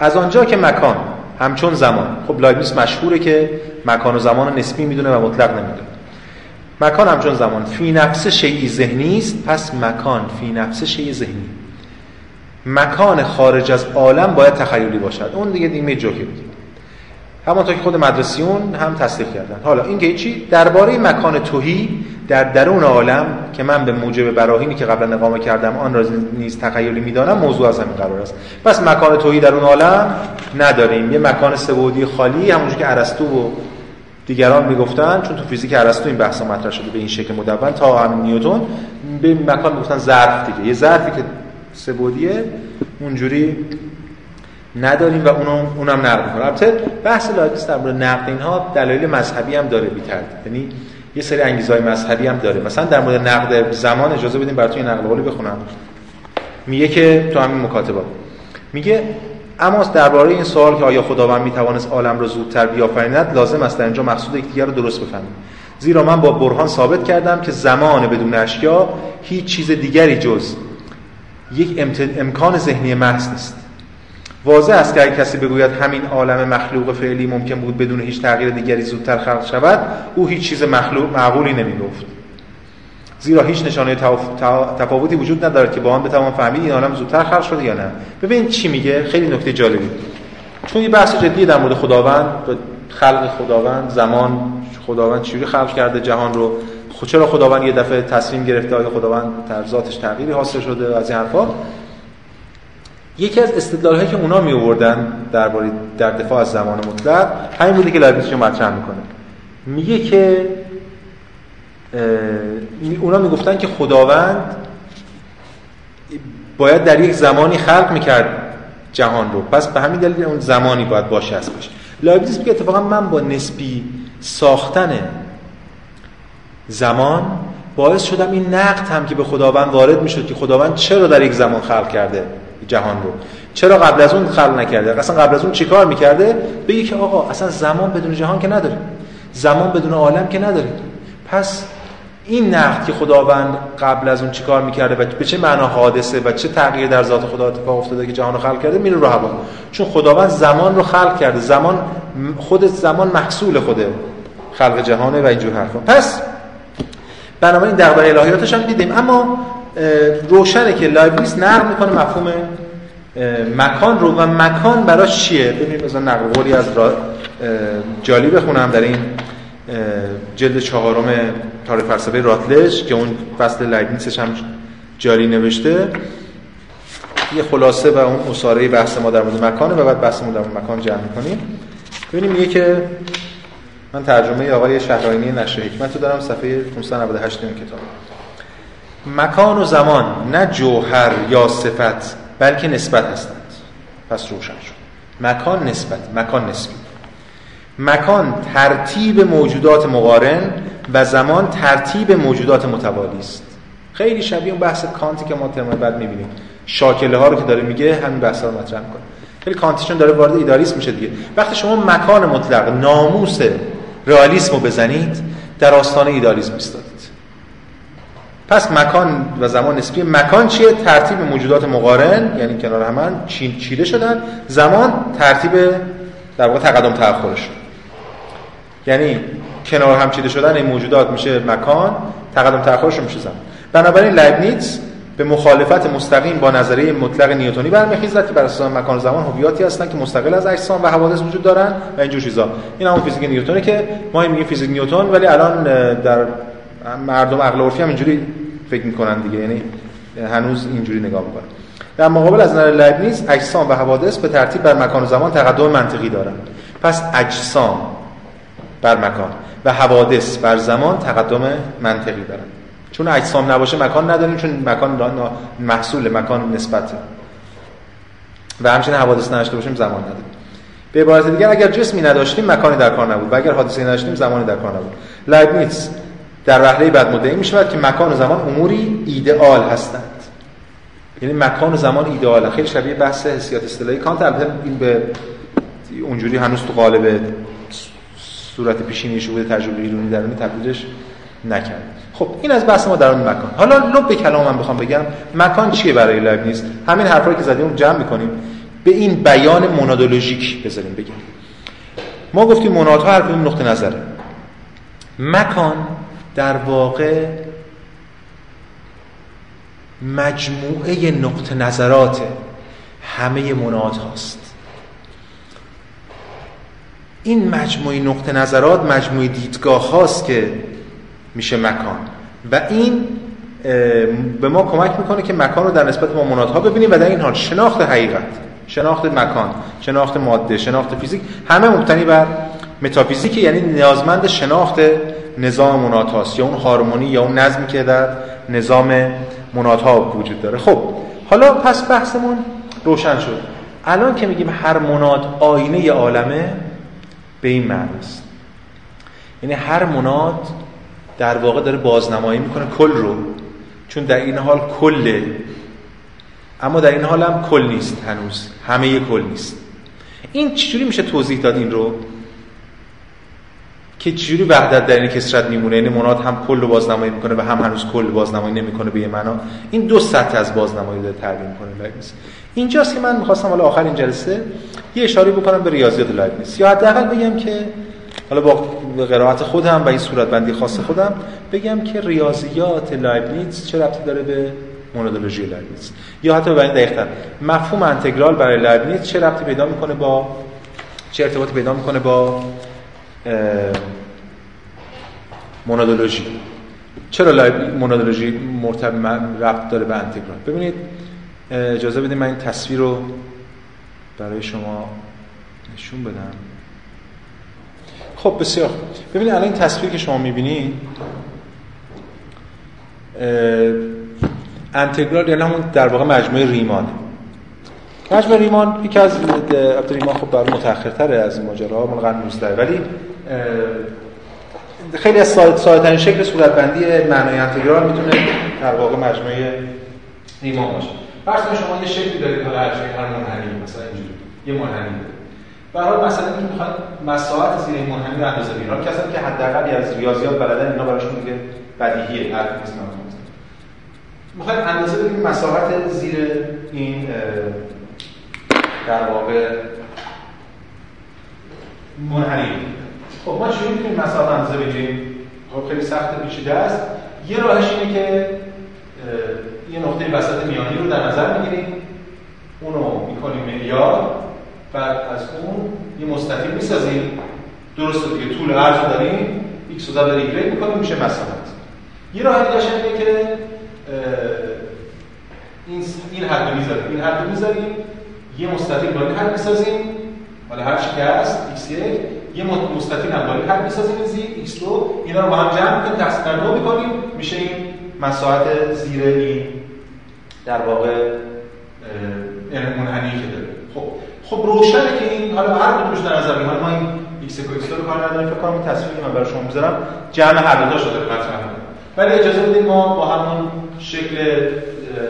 از آنجا که مکان همچون زمان. خب لایبنیتس مشهوره که مکان و زمان نسبی می‌دونه و مطلق نمی‌دونه. مکان همچون زمان. فی نفس شیعی ذهنی است پس مکان. فی نفس شیعی ذهنی. مکان خارج از عالم باید تخیلی باشد. اون دیگه دیگه جوکی بود همونطور که خود مدرسیون هم تصدیق کردن. حالا این که چی؟ درباره مکان توهی در درون عالم که من به موجب براهینی که قبلا اقامه کردم آن را نیز تخیلی می‌دانم موضوع از همین قرار است. پس مکان توهی در اون عالم نداریم. یه مکان سبودی خالی همونجور که ارسطو و دیگران می‌گفتن چون تو فیزیک ارسطو این بحثا مطرح شده به این شکل مدون تا همین نیوتن به مکان می‌گفتن ظرف دیگه. یه ظرفی که سبودیه اونجوری نداریم و اونم اونم نقد می‌کنه البته بحث لایبنیتس در مورد نقد اینها دلایل مذهبی هم داره بی‌تردید یعنی یه سری انگیزهای مذهبی هم داره. مثلا در مورد نقد زمان اجازه بدیم براتون نقل قولی بخونم. میگه که تو همین مکاتبه میگه اما درباره این سوال که آیا خداوند می‌توانست عالم را زودتر بیافریند لازم است در اینجا مقصود یکدیگر رو درست بفهمیم. زیرا من با برهان ثابت کردم که زمان بدون اشیا هیچ چیز دیگری جز یک امکان ذهنی محض نیست. واضح است که اگر کسی بگوید همین عالم مخلوق فعلی ممکن بود بدون هیچ تغییر دیگری زودتر خلق شود او هیچ چیز مخلوق معقولی نمی‌گفت. زیرا هیچ نشانه تفاوتی وجود ندارد که با آن بتوان فهمید این عالم زودتر خلق شده یا نه. ببین چی میگه. خیلی نکته جالبی. چون یه بحث جدی در مورد خداوند خلق خداوند زمان خداوند چجوری خلق کرده جهان رو چرا خداوند یه دفعه تصمیم گرفته آیا خداوند در ذاتش تغییری حاصل شده از این حرفا؟ یکی از استدلال هایی که اونا می آوردن درباره در دفاع از زمان مطلق همین بوده که لایبنیتس رو مطرح می‌کنه. میگه که اونا می‌گفتن که خداوند باید در یک زمانی خلق می‌کرد جهان رو. پس به همین دلیل اون زمانی باید باشه هستش لایبنیتس میگه اتفاقا من با نسبی ساختن زمان باعث شدم این نقد هم که به خداوند وارد می‌شد که خداوند چرا در یک زمان خلق کرده؟ جهان رو. چرا قبل از اون خلق نکرده؟ اصلا قبل از اون چیکار می‌کرده؟ بگی که آقا اصلا زمان بدون جهان که نداریم زمان بدون عالم که نداریم پس این نقد که خداوند قبل از اون چیکار می‌کرده و به چه معنا حادثه و چه تغییر در ذات خدا اتفاق افتاده که جهان رو خلق کرده میره رو هوا. چون خداوند زمان رو خلق کرده. زمان خود زمان محصول خوده خلق جهانه و اینجور حرفا. پس بنابراین دغدغه الهیاتش هم دیدیم. اما روشنه که لایبنیتس نقل می‌کنه مفهوم مکان رو و مکان براش چیه؟ ببینید مثلا نقل قولی از جالی بخونم در این جلد چهارم تاریخ فلسفه راتلش که اون فصل لایبنیتسش هم جاری نوشته. یه خلاصه و اون اصاره بحث ما در مورد مکانه و بعد بحث ما در مورد مکان جمع می‌کنیم. ببینیم میگه که من ترجمه آقای شهراینی نشر حکمت رو دارم صفحه 598 این کتاب. مکان و زمان نه جوهر یا صفت بلکه نسبت هستند. پس روشن شد. مکان نسبت مکان نسبی. مکان ترتیب موجودات مقارن و زمان ترتیب موجودات متوالی است. خیلی شبیه اون بحث کانتی که ما ترم بعد می‌بینیم. شاکله ها رو که داره میگه همین بحث رو مطرح می‌کنه. خیلی کانتیشون داره وارد ایدالیسم میشه دیگه. وقتی شما مکان مطلق ناموس رئالیسم رو بزنید در آستانه ایدالیسم ایستادید پس مکان و زمان نسبی مکان چیه؟ ترتیب موجودات مقارن یعنی کنار هم چیده شدن. زمان ترتیب در واقع تقدم تأخرش. یعنی کنار هم چیده شدن این موجودات میشه مکان تقدم تأخرش میشه زمان. بنابراین لایبنیتس به مخالفت مستقیم با نظریه مطلق نیوتنی برمیخیزد که بر اساس مکان زمان هویاتی هستند که مستقل از اجسام و حوادث وجود دارن و اینجور چیزا. این همون فیزیک نیوتنه که ما میگیم فیزیک نیوتن ولی الان در مردم عقل عرفی هم اینجوری فکر می‌کنن دیگه. یعنی هنوز اینجوری نگاه می‌کنن. در مقابل از نظر لایبنیتس اجسام و حوادث به ترتیب بر مکان و زمان تقدم منطقی دارند پس اجسام بر مکان و حوادث بر زمان تقدم منطقی دارند چون اجسام نباشه مکان نداریم چون مکان محصول مکان نسبت. و همچنین حوادث نداشته باشیم زمان نداریم. به عبارت دیگر اگر جسمی نداشتیم مکانی در کار نبود. و اگر حادثه نداشتیم زمانی در کار نبود. لایبنیتس در وهله بعد مدعی می شود که مکان و زمان اموری ایدئال هستند. یعنی مکان و زمان ایدئال. خیلی شبیه بحث حسیات اصطلاحی کانت. البته این به اونجوری هنوز تو قالب صورت پیشینی بوده تجربه ایرونی درونی تبدیلش نکرد. خب این از بحث ما در اون مکان. حالا لب کلام من بخوام بگم مکان چیه برای نیست؟ همین حرفایی که زدیم جمع می‌کنیم. به این بیان مونادولوژیک بذاریم. بگیم ما گفتیم مونادها حرف این نقطه نظره. مکان در واقع مجموعه نقطه نظرات همه منات هاست. این مجموعه نقطه نظرات مجموعه دیدگاه هاست که میشه مکان. و این به ما کمک می‌کنه که مکان رو در نسبت با منات ها ببینیم و در این حال شناخت حقیقت شناخت مکان شناخت ماده شناخت فیزیک همه مبتنی بر متافیزیک یعنی نیازمند شناخت نظام منات یا اون هارمونی یا اون نظمی که در نظام منات ها وجود داره. خب حالا پس بحثمون روشن شد. الان که میگیم هر منات آینه عالمه به این معناست یعنی هر منات در واقع داره بازنمایی می‌کنه کل رو. چون در این حال کله. اما در این حال هم کل نیست هنوز. همه کل نیست. این چجوری میشه توضیح داد این رو؟ که چجوری وحدت در این کسرت میمونه یعنی مناد هم کل بازنمایی می‌کنه و هم هنوز کل بازنمایی نمی‌کنه به یه معنا. این دو سطح از بازنمایی داره تعبیر می‌کنه لایبنیز اینجاست که من می‌خواستم حالا آخر این جلسه یه اشاره بکنم به ریاضیات لایبنیز یا حداقل بگم که حالا با قرائت خودم و این صورتبندی خاص خودم بگم که ریاضیات لایبنیز چه ربطی داره به مونادولوژی لایبنیز یا حتی به این دقیق‌تر مفهوم انتگرال برای لایبنیز چه ربطی پیدا می‌کنه با چه ارتباطی پیدا می‌کنه با مونادولوژی چرا مونودولوژی مرتبط ربط داره به انتگرال ببینید اجازه بدید من این تصویر رو برای شما نشون بدم. خب بسیار ببینید الان این تصویر که شما می‌بینید انتگرال یعنی همون در واقع مجموعه ریمان. مجموعه ریمان یکی از ریمان خب برای متأخرتره از ماجرا مال قرن 19 ولی خیلی از ساده شکل صورتبندی معنای انتگرال می‌تونه در واقع مجموعه ریمان باشه. فرض شما یه شکلی دارید حالا هر هر منحنی مثلا اینجوری یه منحنی برای مثلا اینکه می‌خواد مساحت زیر این منحنی رو اندازه بگیرن کسایی که حداقل از ریاضیات بلدن اینا براشون دیگه بدیهیه حرف نیست می‌خواید اندازه بدیم مساحت زیر این در واقع منحنی خب ما چجوری می‌تونیم مساحت اندازه بگیریم خب خیلی سخت پیچیده است. یه راهش اینه که یه نقطه وسط میانی رو در نظر می‌گیریم. اونو می‌کنیم معیار بعد از اون یه مستطیل می‌سازیم. درسته دیگه طول عرض داریم. X رو در y می‌کنیم میشه مساحت یه راه دیگه اینه که این این حد می‌ذاریم. این حد می‌ذاریم. یه مستطیل با این حد می‌سازیم. حالا هر چی که هست x1 یه مستطیل هم این حد می‌سازیم زیر x رو اینا رو با هم جمع کنیم تقسیم بر دو می‌کنیم میشه این مساحت زیر این در واقع منحنی که داره. خب خب روشنه که این حالا هر دو در نظر بگیریم ما این x و x رو کار نداریم فکر کنم این تصویری من برای شما می‌ذارم جمع هر دو شده مطرح ولی اجازه بدید ما با همون شکل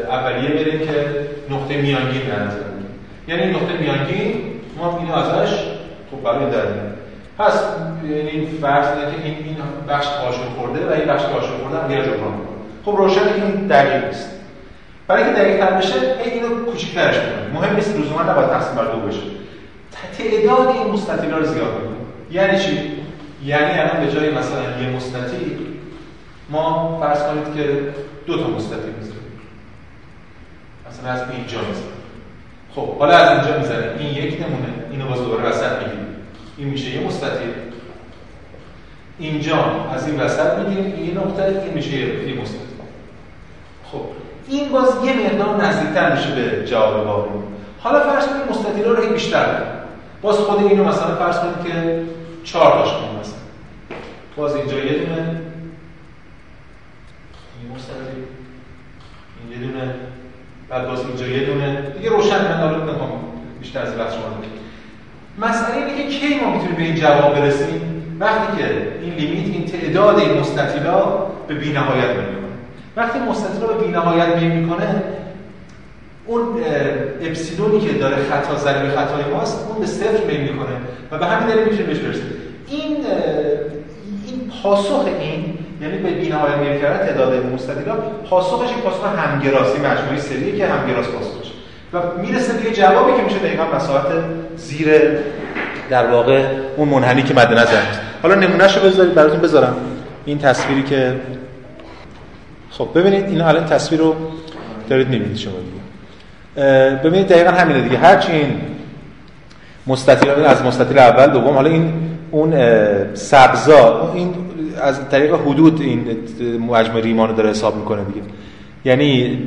اولیه بریم که نقطه میانگین در نظر یعنی نقطه میانگین ما اینو ازش خب برای در پس یعنی فرض که این این بخش قاشق خورده و این بخش قاشق خورده هم دیگه جبران خب روشنه که این دقیق نیست. برای اینکه دقیق تر بشه این اینو کوچیک‌ترش کنیم مهم نیست لزوما نباید تقسیم بر دو بشه. تعداد این مستطیلا رو زیاد کنیم. یعنی چی؟ یعنی الان به جای مثلا یه مستطیل ما فرض کنید که دو تا مستطیل می‌ذاریم. مثلا از اینجا می‌ذاریم. خب حالا از اینجا می‌ذاریم. این یک نمونه. اینو باز دوباره وسط می‌گیریم. این میشه یه مستطیل. اینجا از این وسط می‌گیریم این نقطه این میشه یه مستطیل. خب این باز یه مقدار نزدیکتر میشه به جواب واقعی. حالا فرض کنید مستطیل رو بیشتر داریم. باز خود اینو مثلا فرض کنید که چهار تاش کنیم مثلا. باز اینجا یه دونه. این مستطیل. این یه دونه. بعد باز اینجا یه دونه. دیگه روشن من نمی‌خوام بیشتر از وقت شما مسئله اینه که کی ما می‌تونیم به این جواب برسیم؟ وقتی که این لیمیت این تعداد این مستطیلا به بی‌نهایت میره وقتی مستطیل رو به بی‌نهایت می‌کنه اون اپسیلونی که داره خطا ضریب خطای ماست اون به صفر میل می‌کنه و به همین دلیل می‌تونیم بهش برسیم. این این پاسخ این یعنی به بی‌نهایت میل کردن تعداد مستطیلا پاسخش این پاسخ همگراسی مجموعی سریه که همگراس پاسخش. و می‌رسه به جوابی که میشه دقیقا مساحت زیر در واقع اون منحنی که مد نظر. است حالا نمونهشو بذارید براتون بذارم. این تصویری که خب ببینید این الان تصویر رو دارید می‌بینید شما دیگه. ببینید دقیقا همینه دیگه. هرچی این مستطیل از مستطیل اول دوم حالا این اون سبزا این از طریق حدود این مجموع ریمان رو داره حساب می‌کنه دیگه. یعنی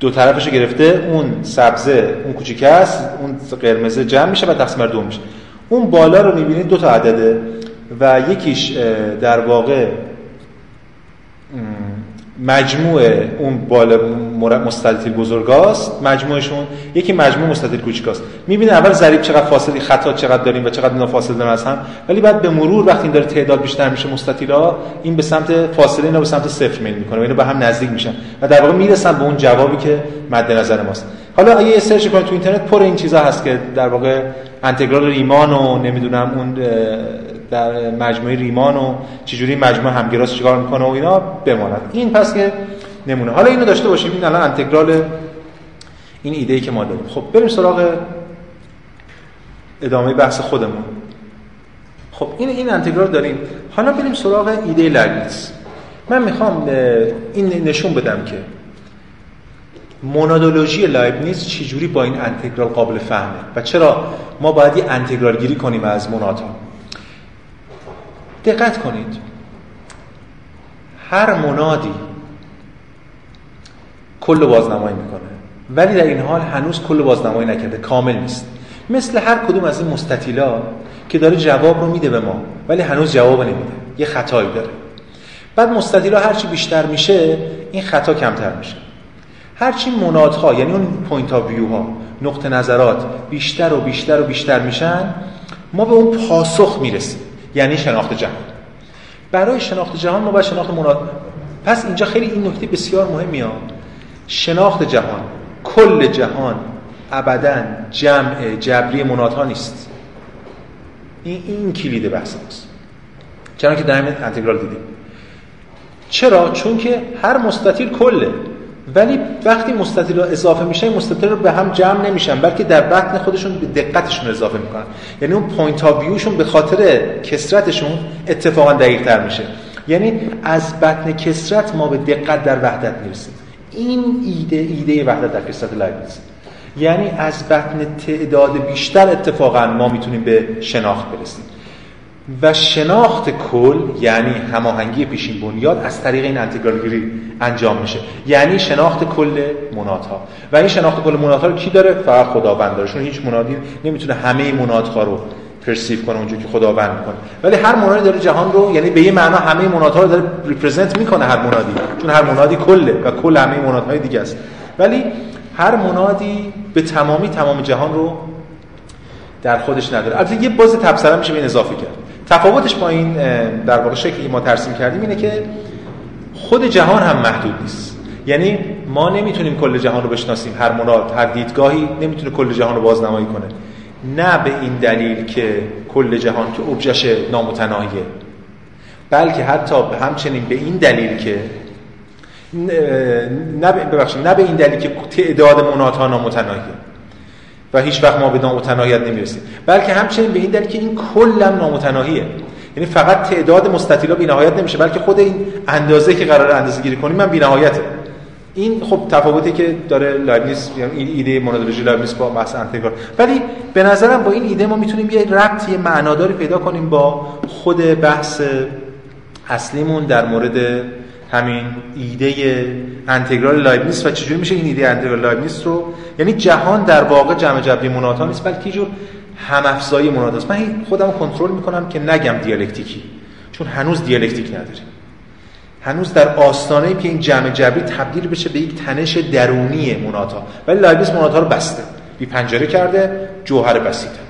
دو طرفش گرفته اون سبزه اون کوچیکه است اون قرمزه جمع میشه و تقسیم بر دو میشه. اون بالا رو می‌بینید دو تا عدده و یکیش در واقع مجموع اون بالا مستطیل بزرگاست. مجموعشون یکی مجموع مستطیل کوچیکاست. می‌بینه اول ضریب چقدر فاصله خطا چقدر داریم و چقدر اینا فاصله دارن از هم. ولی بعد به مرور وقتی این داره تعداد بیشتر میشه مستطیلا این به سمت فاصله اینا به سمت صفر میل می‌کنه و اینا به هم نزدیک میشن و در واقع می‌رسن به اون جوابی که مد نظر ماست. حالا اگه یه سرچ کنید تو اینترنت پر این چیزا هست که در واقع انتگرال ریمان و نمی‌دونم اون در مجموعه ریمان و چجوری مجموعه همگراس چیکار می‌کنه و اینا بماند. این پس که نمونه. حالا اینو داشته باشیم. این الان انتگرال این ایده ای که ما داریم. خب بریم سراغ ادامه بحث خودمون. خب این این انتگرال داریم. حالا بریم سراغ ایده لایبنیتس من می‌خوام این نشون بدم که مونادولوژی لایبنیتس چجوری با این انتگرال قابل فهمه و چرا ما باید یه انتگرال گیری کنیم از مونادها دقت کنید. هر منادی کل بازنمایی می‌کنه. ولی در این حال هنوز کل بازنمایی نکرده کامل نیست. مثل هر کدوم از این مستطیلا که داره جواب رو میده به ما ولی هنوز جواب نمیده. یه خطایی داره. بعد مستطیلا هرچی بیشتر میشه این خطا کمتر میشه. هرچی منادها یعنی اون point of view ها نقطه نظرات بیشتر و بیشتر و بیشتر میشن ما به اون پاسخ می‌رسیم. یعنی شناخت جهان. برای شناخت جهان ما باید شناخت مناد پس اینجا خیلی این نکته بسیار مهمی ها. شناخت جهان کل جهان ابدا جمع جبری منادها نیست. این این کلید بحث است چرا که در همین انتگرال دیدیم. چرا؟ چون که هر مستطیل کله. ولی وقتی مستطیل اضافه میشه مستطیل رو به هم جمع نمیشن بلکه در بطن خودشون به دقتشون اضافه می‌کنن. یعنی اون point of view شون به خاطر کثرتشون اتفاقا دقیق تر میشه. یعنی از بطن کثرت ما به دقت در وحدت می‌رسیم. این ایده ایده وحدت در کثرت لایبنیتس. یعنی از بطن تعداد بیشتر اتفاقا ما می‌تونیم به شناخت برسیم. و شناخت کل یعنی هماهنگی پیشین بنیاد از طریق این انتگرالگیری انجام میشه. یعنی شناخت کل منادها. و این شناخت کل منادها رو کی داره؟ فقط خداوند داره. چون هیچ منادی نمی‌تونه همه منادها رو پرسیو کنه اونجوری که خداوند می‌کنه ولی هر منادی داره جهان رو یعنی به یه معنا همه منادها رو داره ریپرزنت می‌کنه هر منادی. چون هر منادی کله و کل همه منادهای دیگه است. ولی هر منادی به تمامی تمام جهان رو در خودش نداره. البته یه باز تبصره میشه به اضافه کرد. تفاوتش با این در واقع شکلی ما ترسیم کردیم اینه که خود جهان هم محدود نیست. یعنی ما نمی‌تونیم کل جهان رو بشناسیم. هر مراد هر دیدگاهی نمی‌تونه کل جهان رو بازنمایی کنه. نه به این دلیل که کل جهان که ابژش نامتناهیه. بلکه حتی همچنین به این دلیل که نه ببخشید نه به این دلیل که تعداد منادها نامتناهیه. و هیچ وقت ما به نامتناهیت نمی‌رسیم. بلکه همچنین به این دلیل که این کلم نامتناهیه. یعنی فقط تعداد مستطیلا بی‌نهایت نمیشه بلکه خود این اندازه که قرار اندازه گیری کنیم من بی‌نهایته. این خب تفاوتی که داره لایبنیتس یعنی این ایده مونادولوژی لایبنیتس با بحث انتگرال ولی به نظرم با این ایده ما می‌تونیم یه ربطی معناداری پیدا کنیم با خود بحث اصلیمون در مورد همین ایده انتگرال لایبنیتس و چجوری میشه این ایده انتگرال لایبنیتس رو یعنی جهان در واقع جمع جبری منادا نیست بلکه یه جور هم افزایی است. من خودم کنترل می‌کنم که نگم دیالکتیکی چون هنوز دیالکتیک نداریم. هنوز در آستانه که این جمع جبری تبدیل بشه به یک تنش درونی منادا ولی لایبنیتس منادا رو بسته. بی پنجره کرده جوهر بسیطه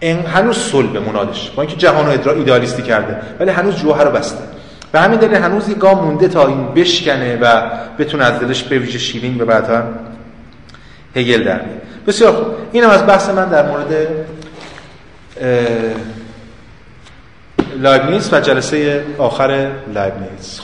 این هنوز صلب منادش با اینکه جهان رو ایدالیستی کرده. ولی هنوز جوهر رو بسته. به همین دلیل هنوز یه گام مونده تا این بشکنه و بتونه از دلش به ویژه شیرین و بعدا هگل در بسیار خوب. این هم از بحث من در مورد لایبنیز و جلسه آخر لایبنیز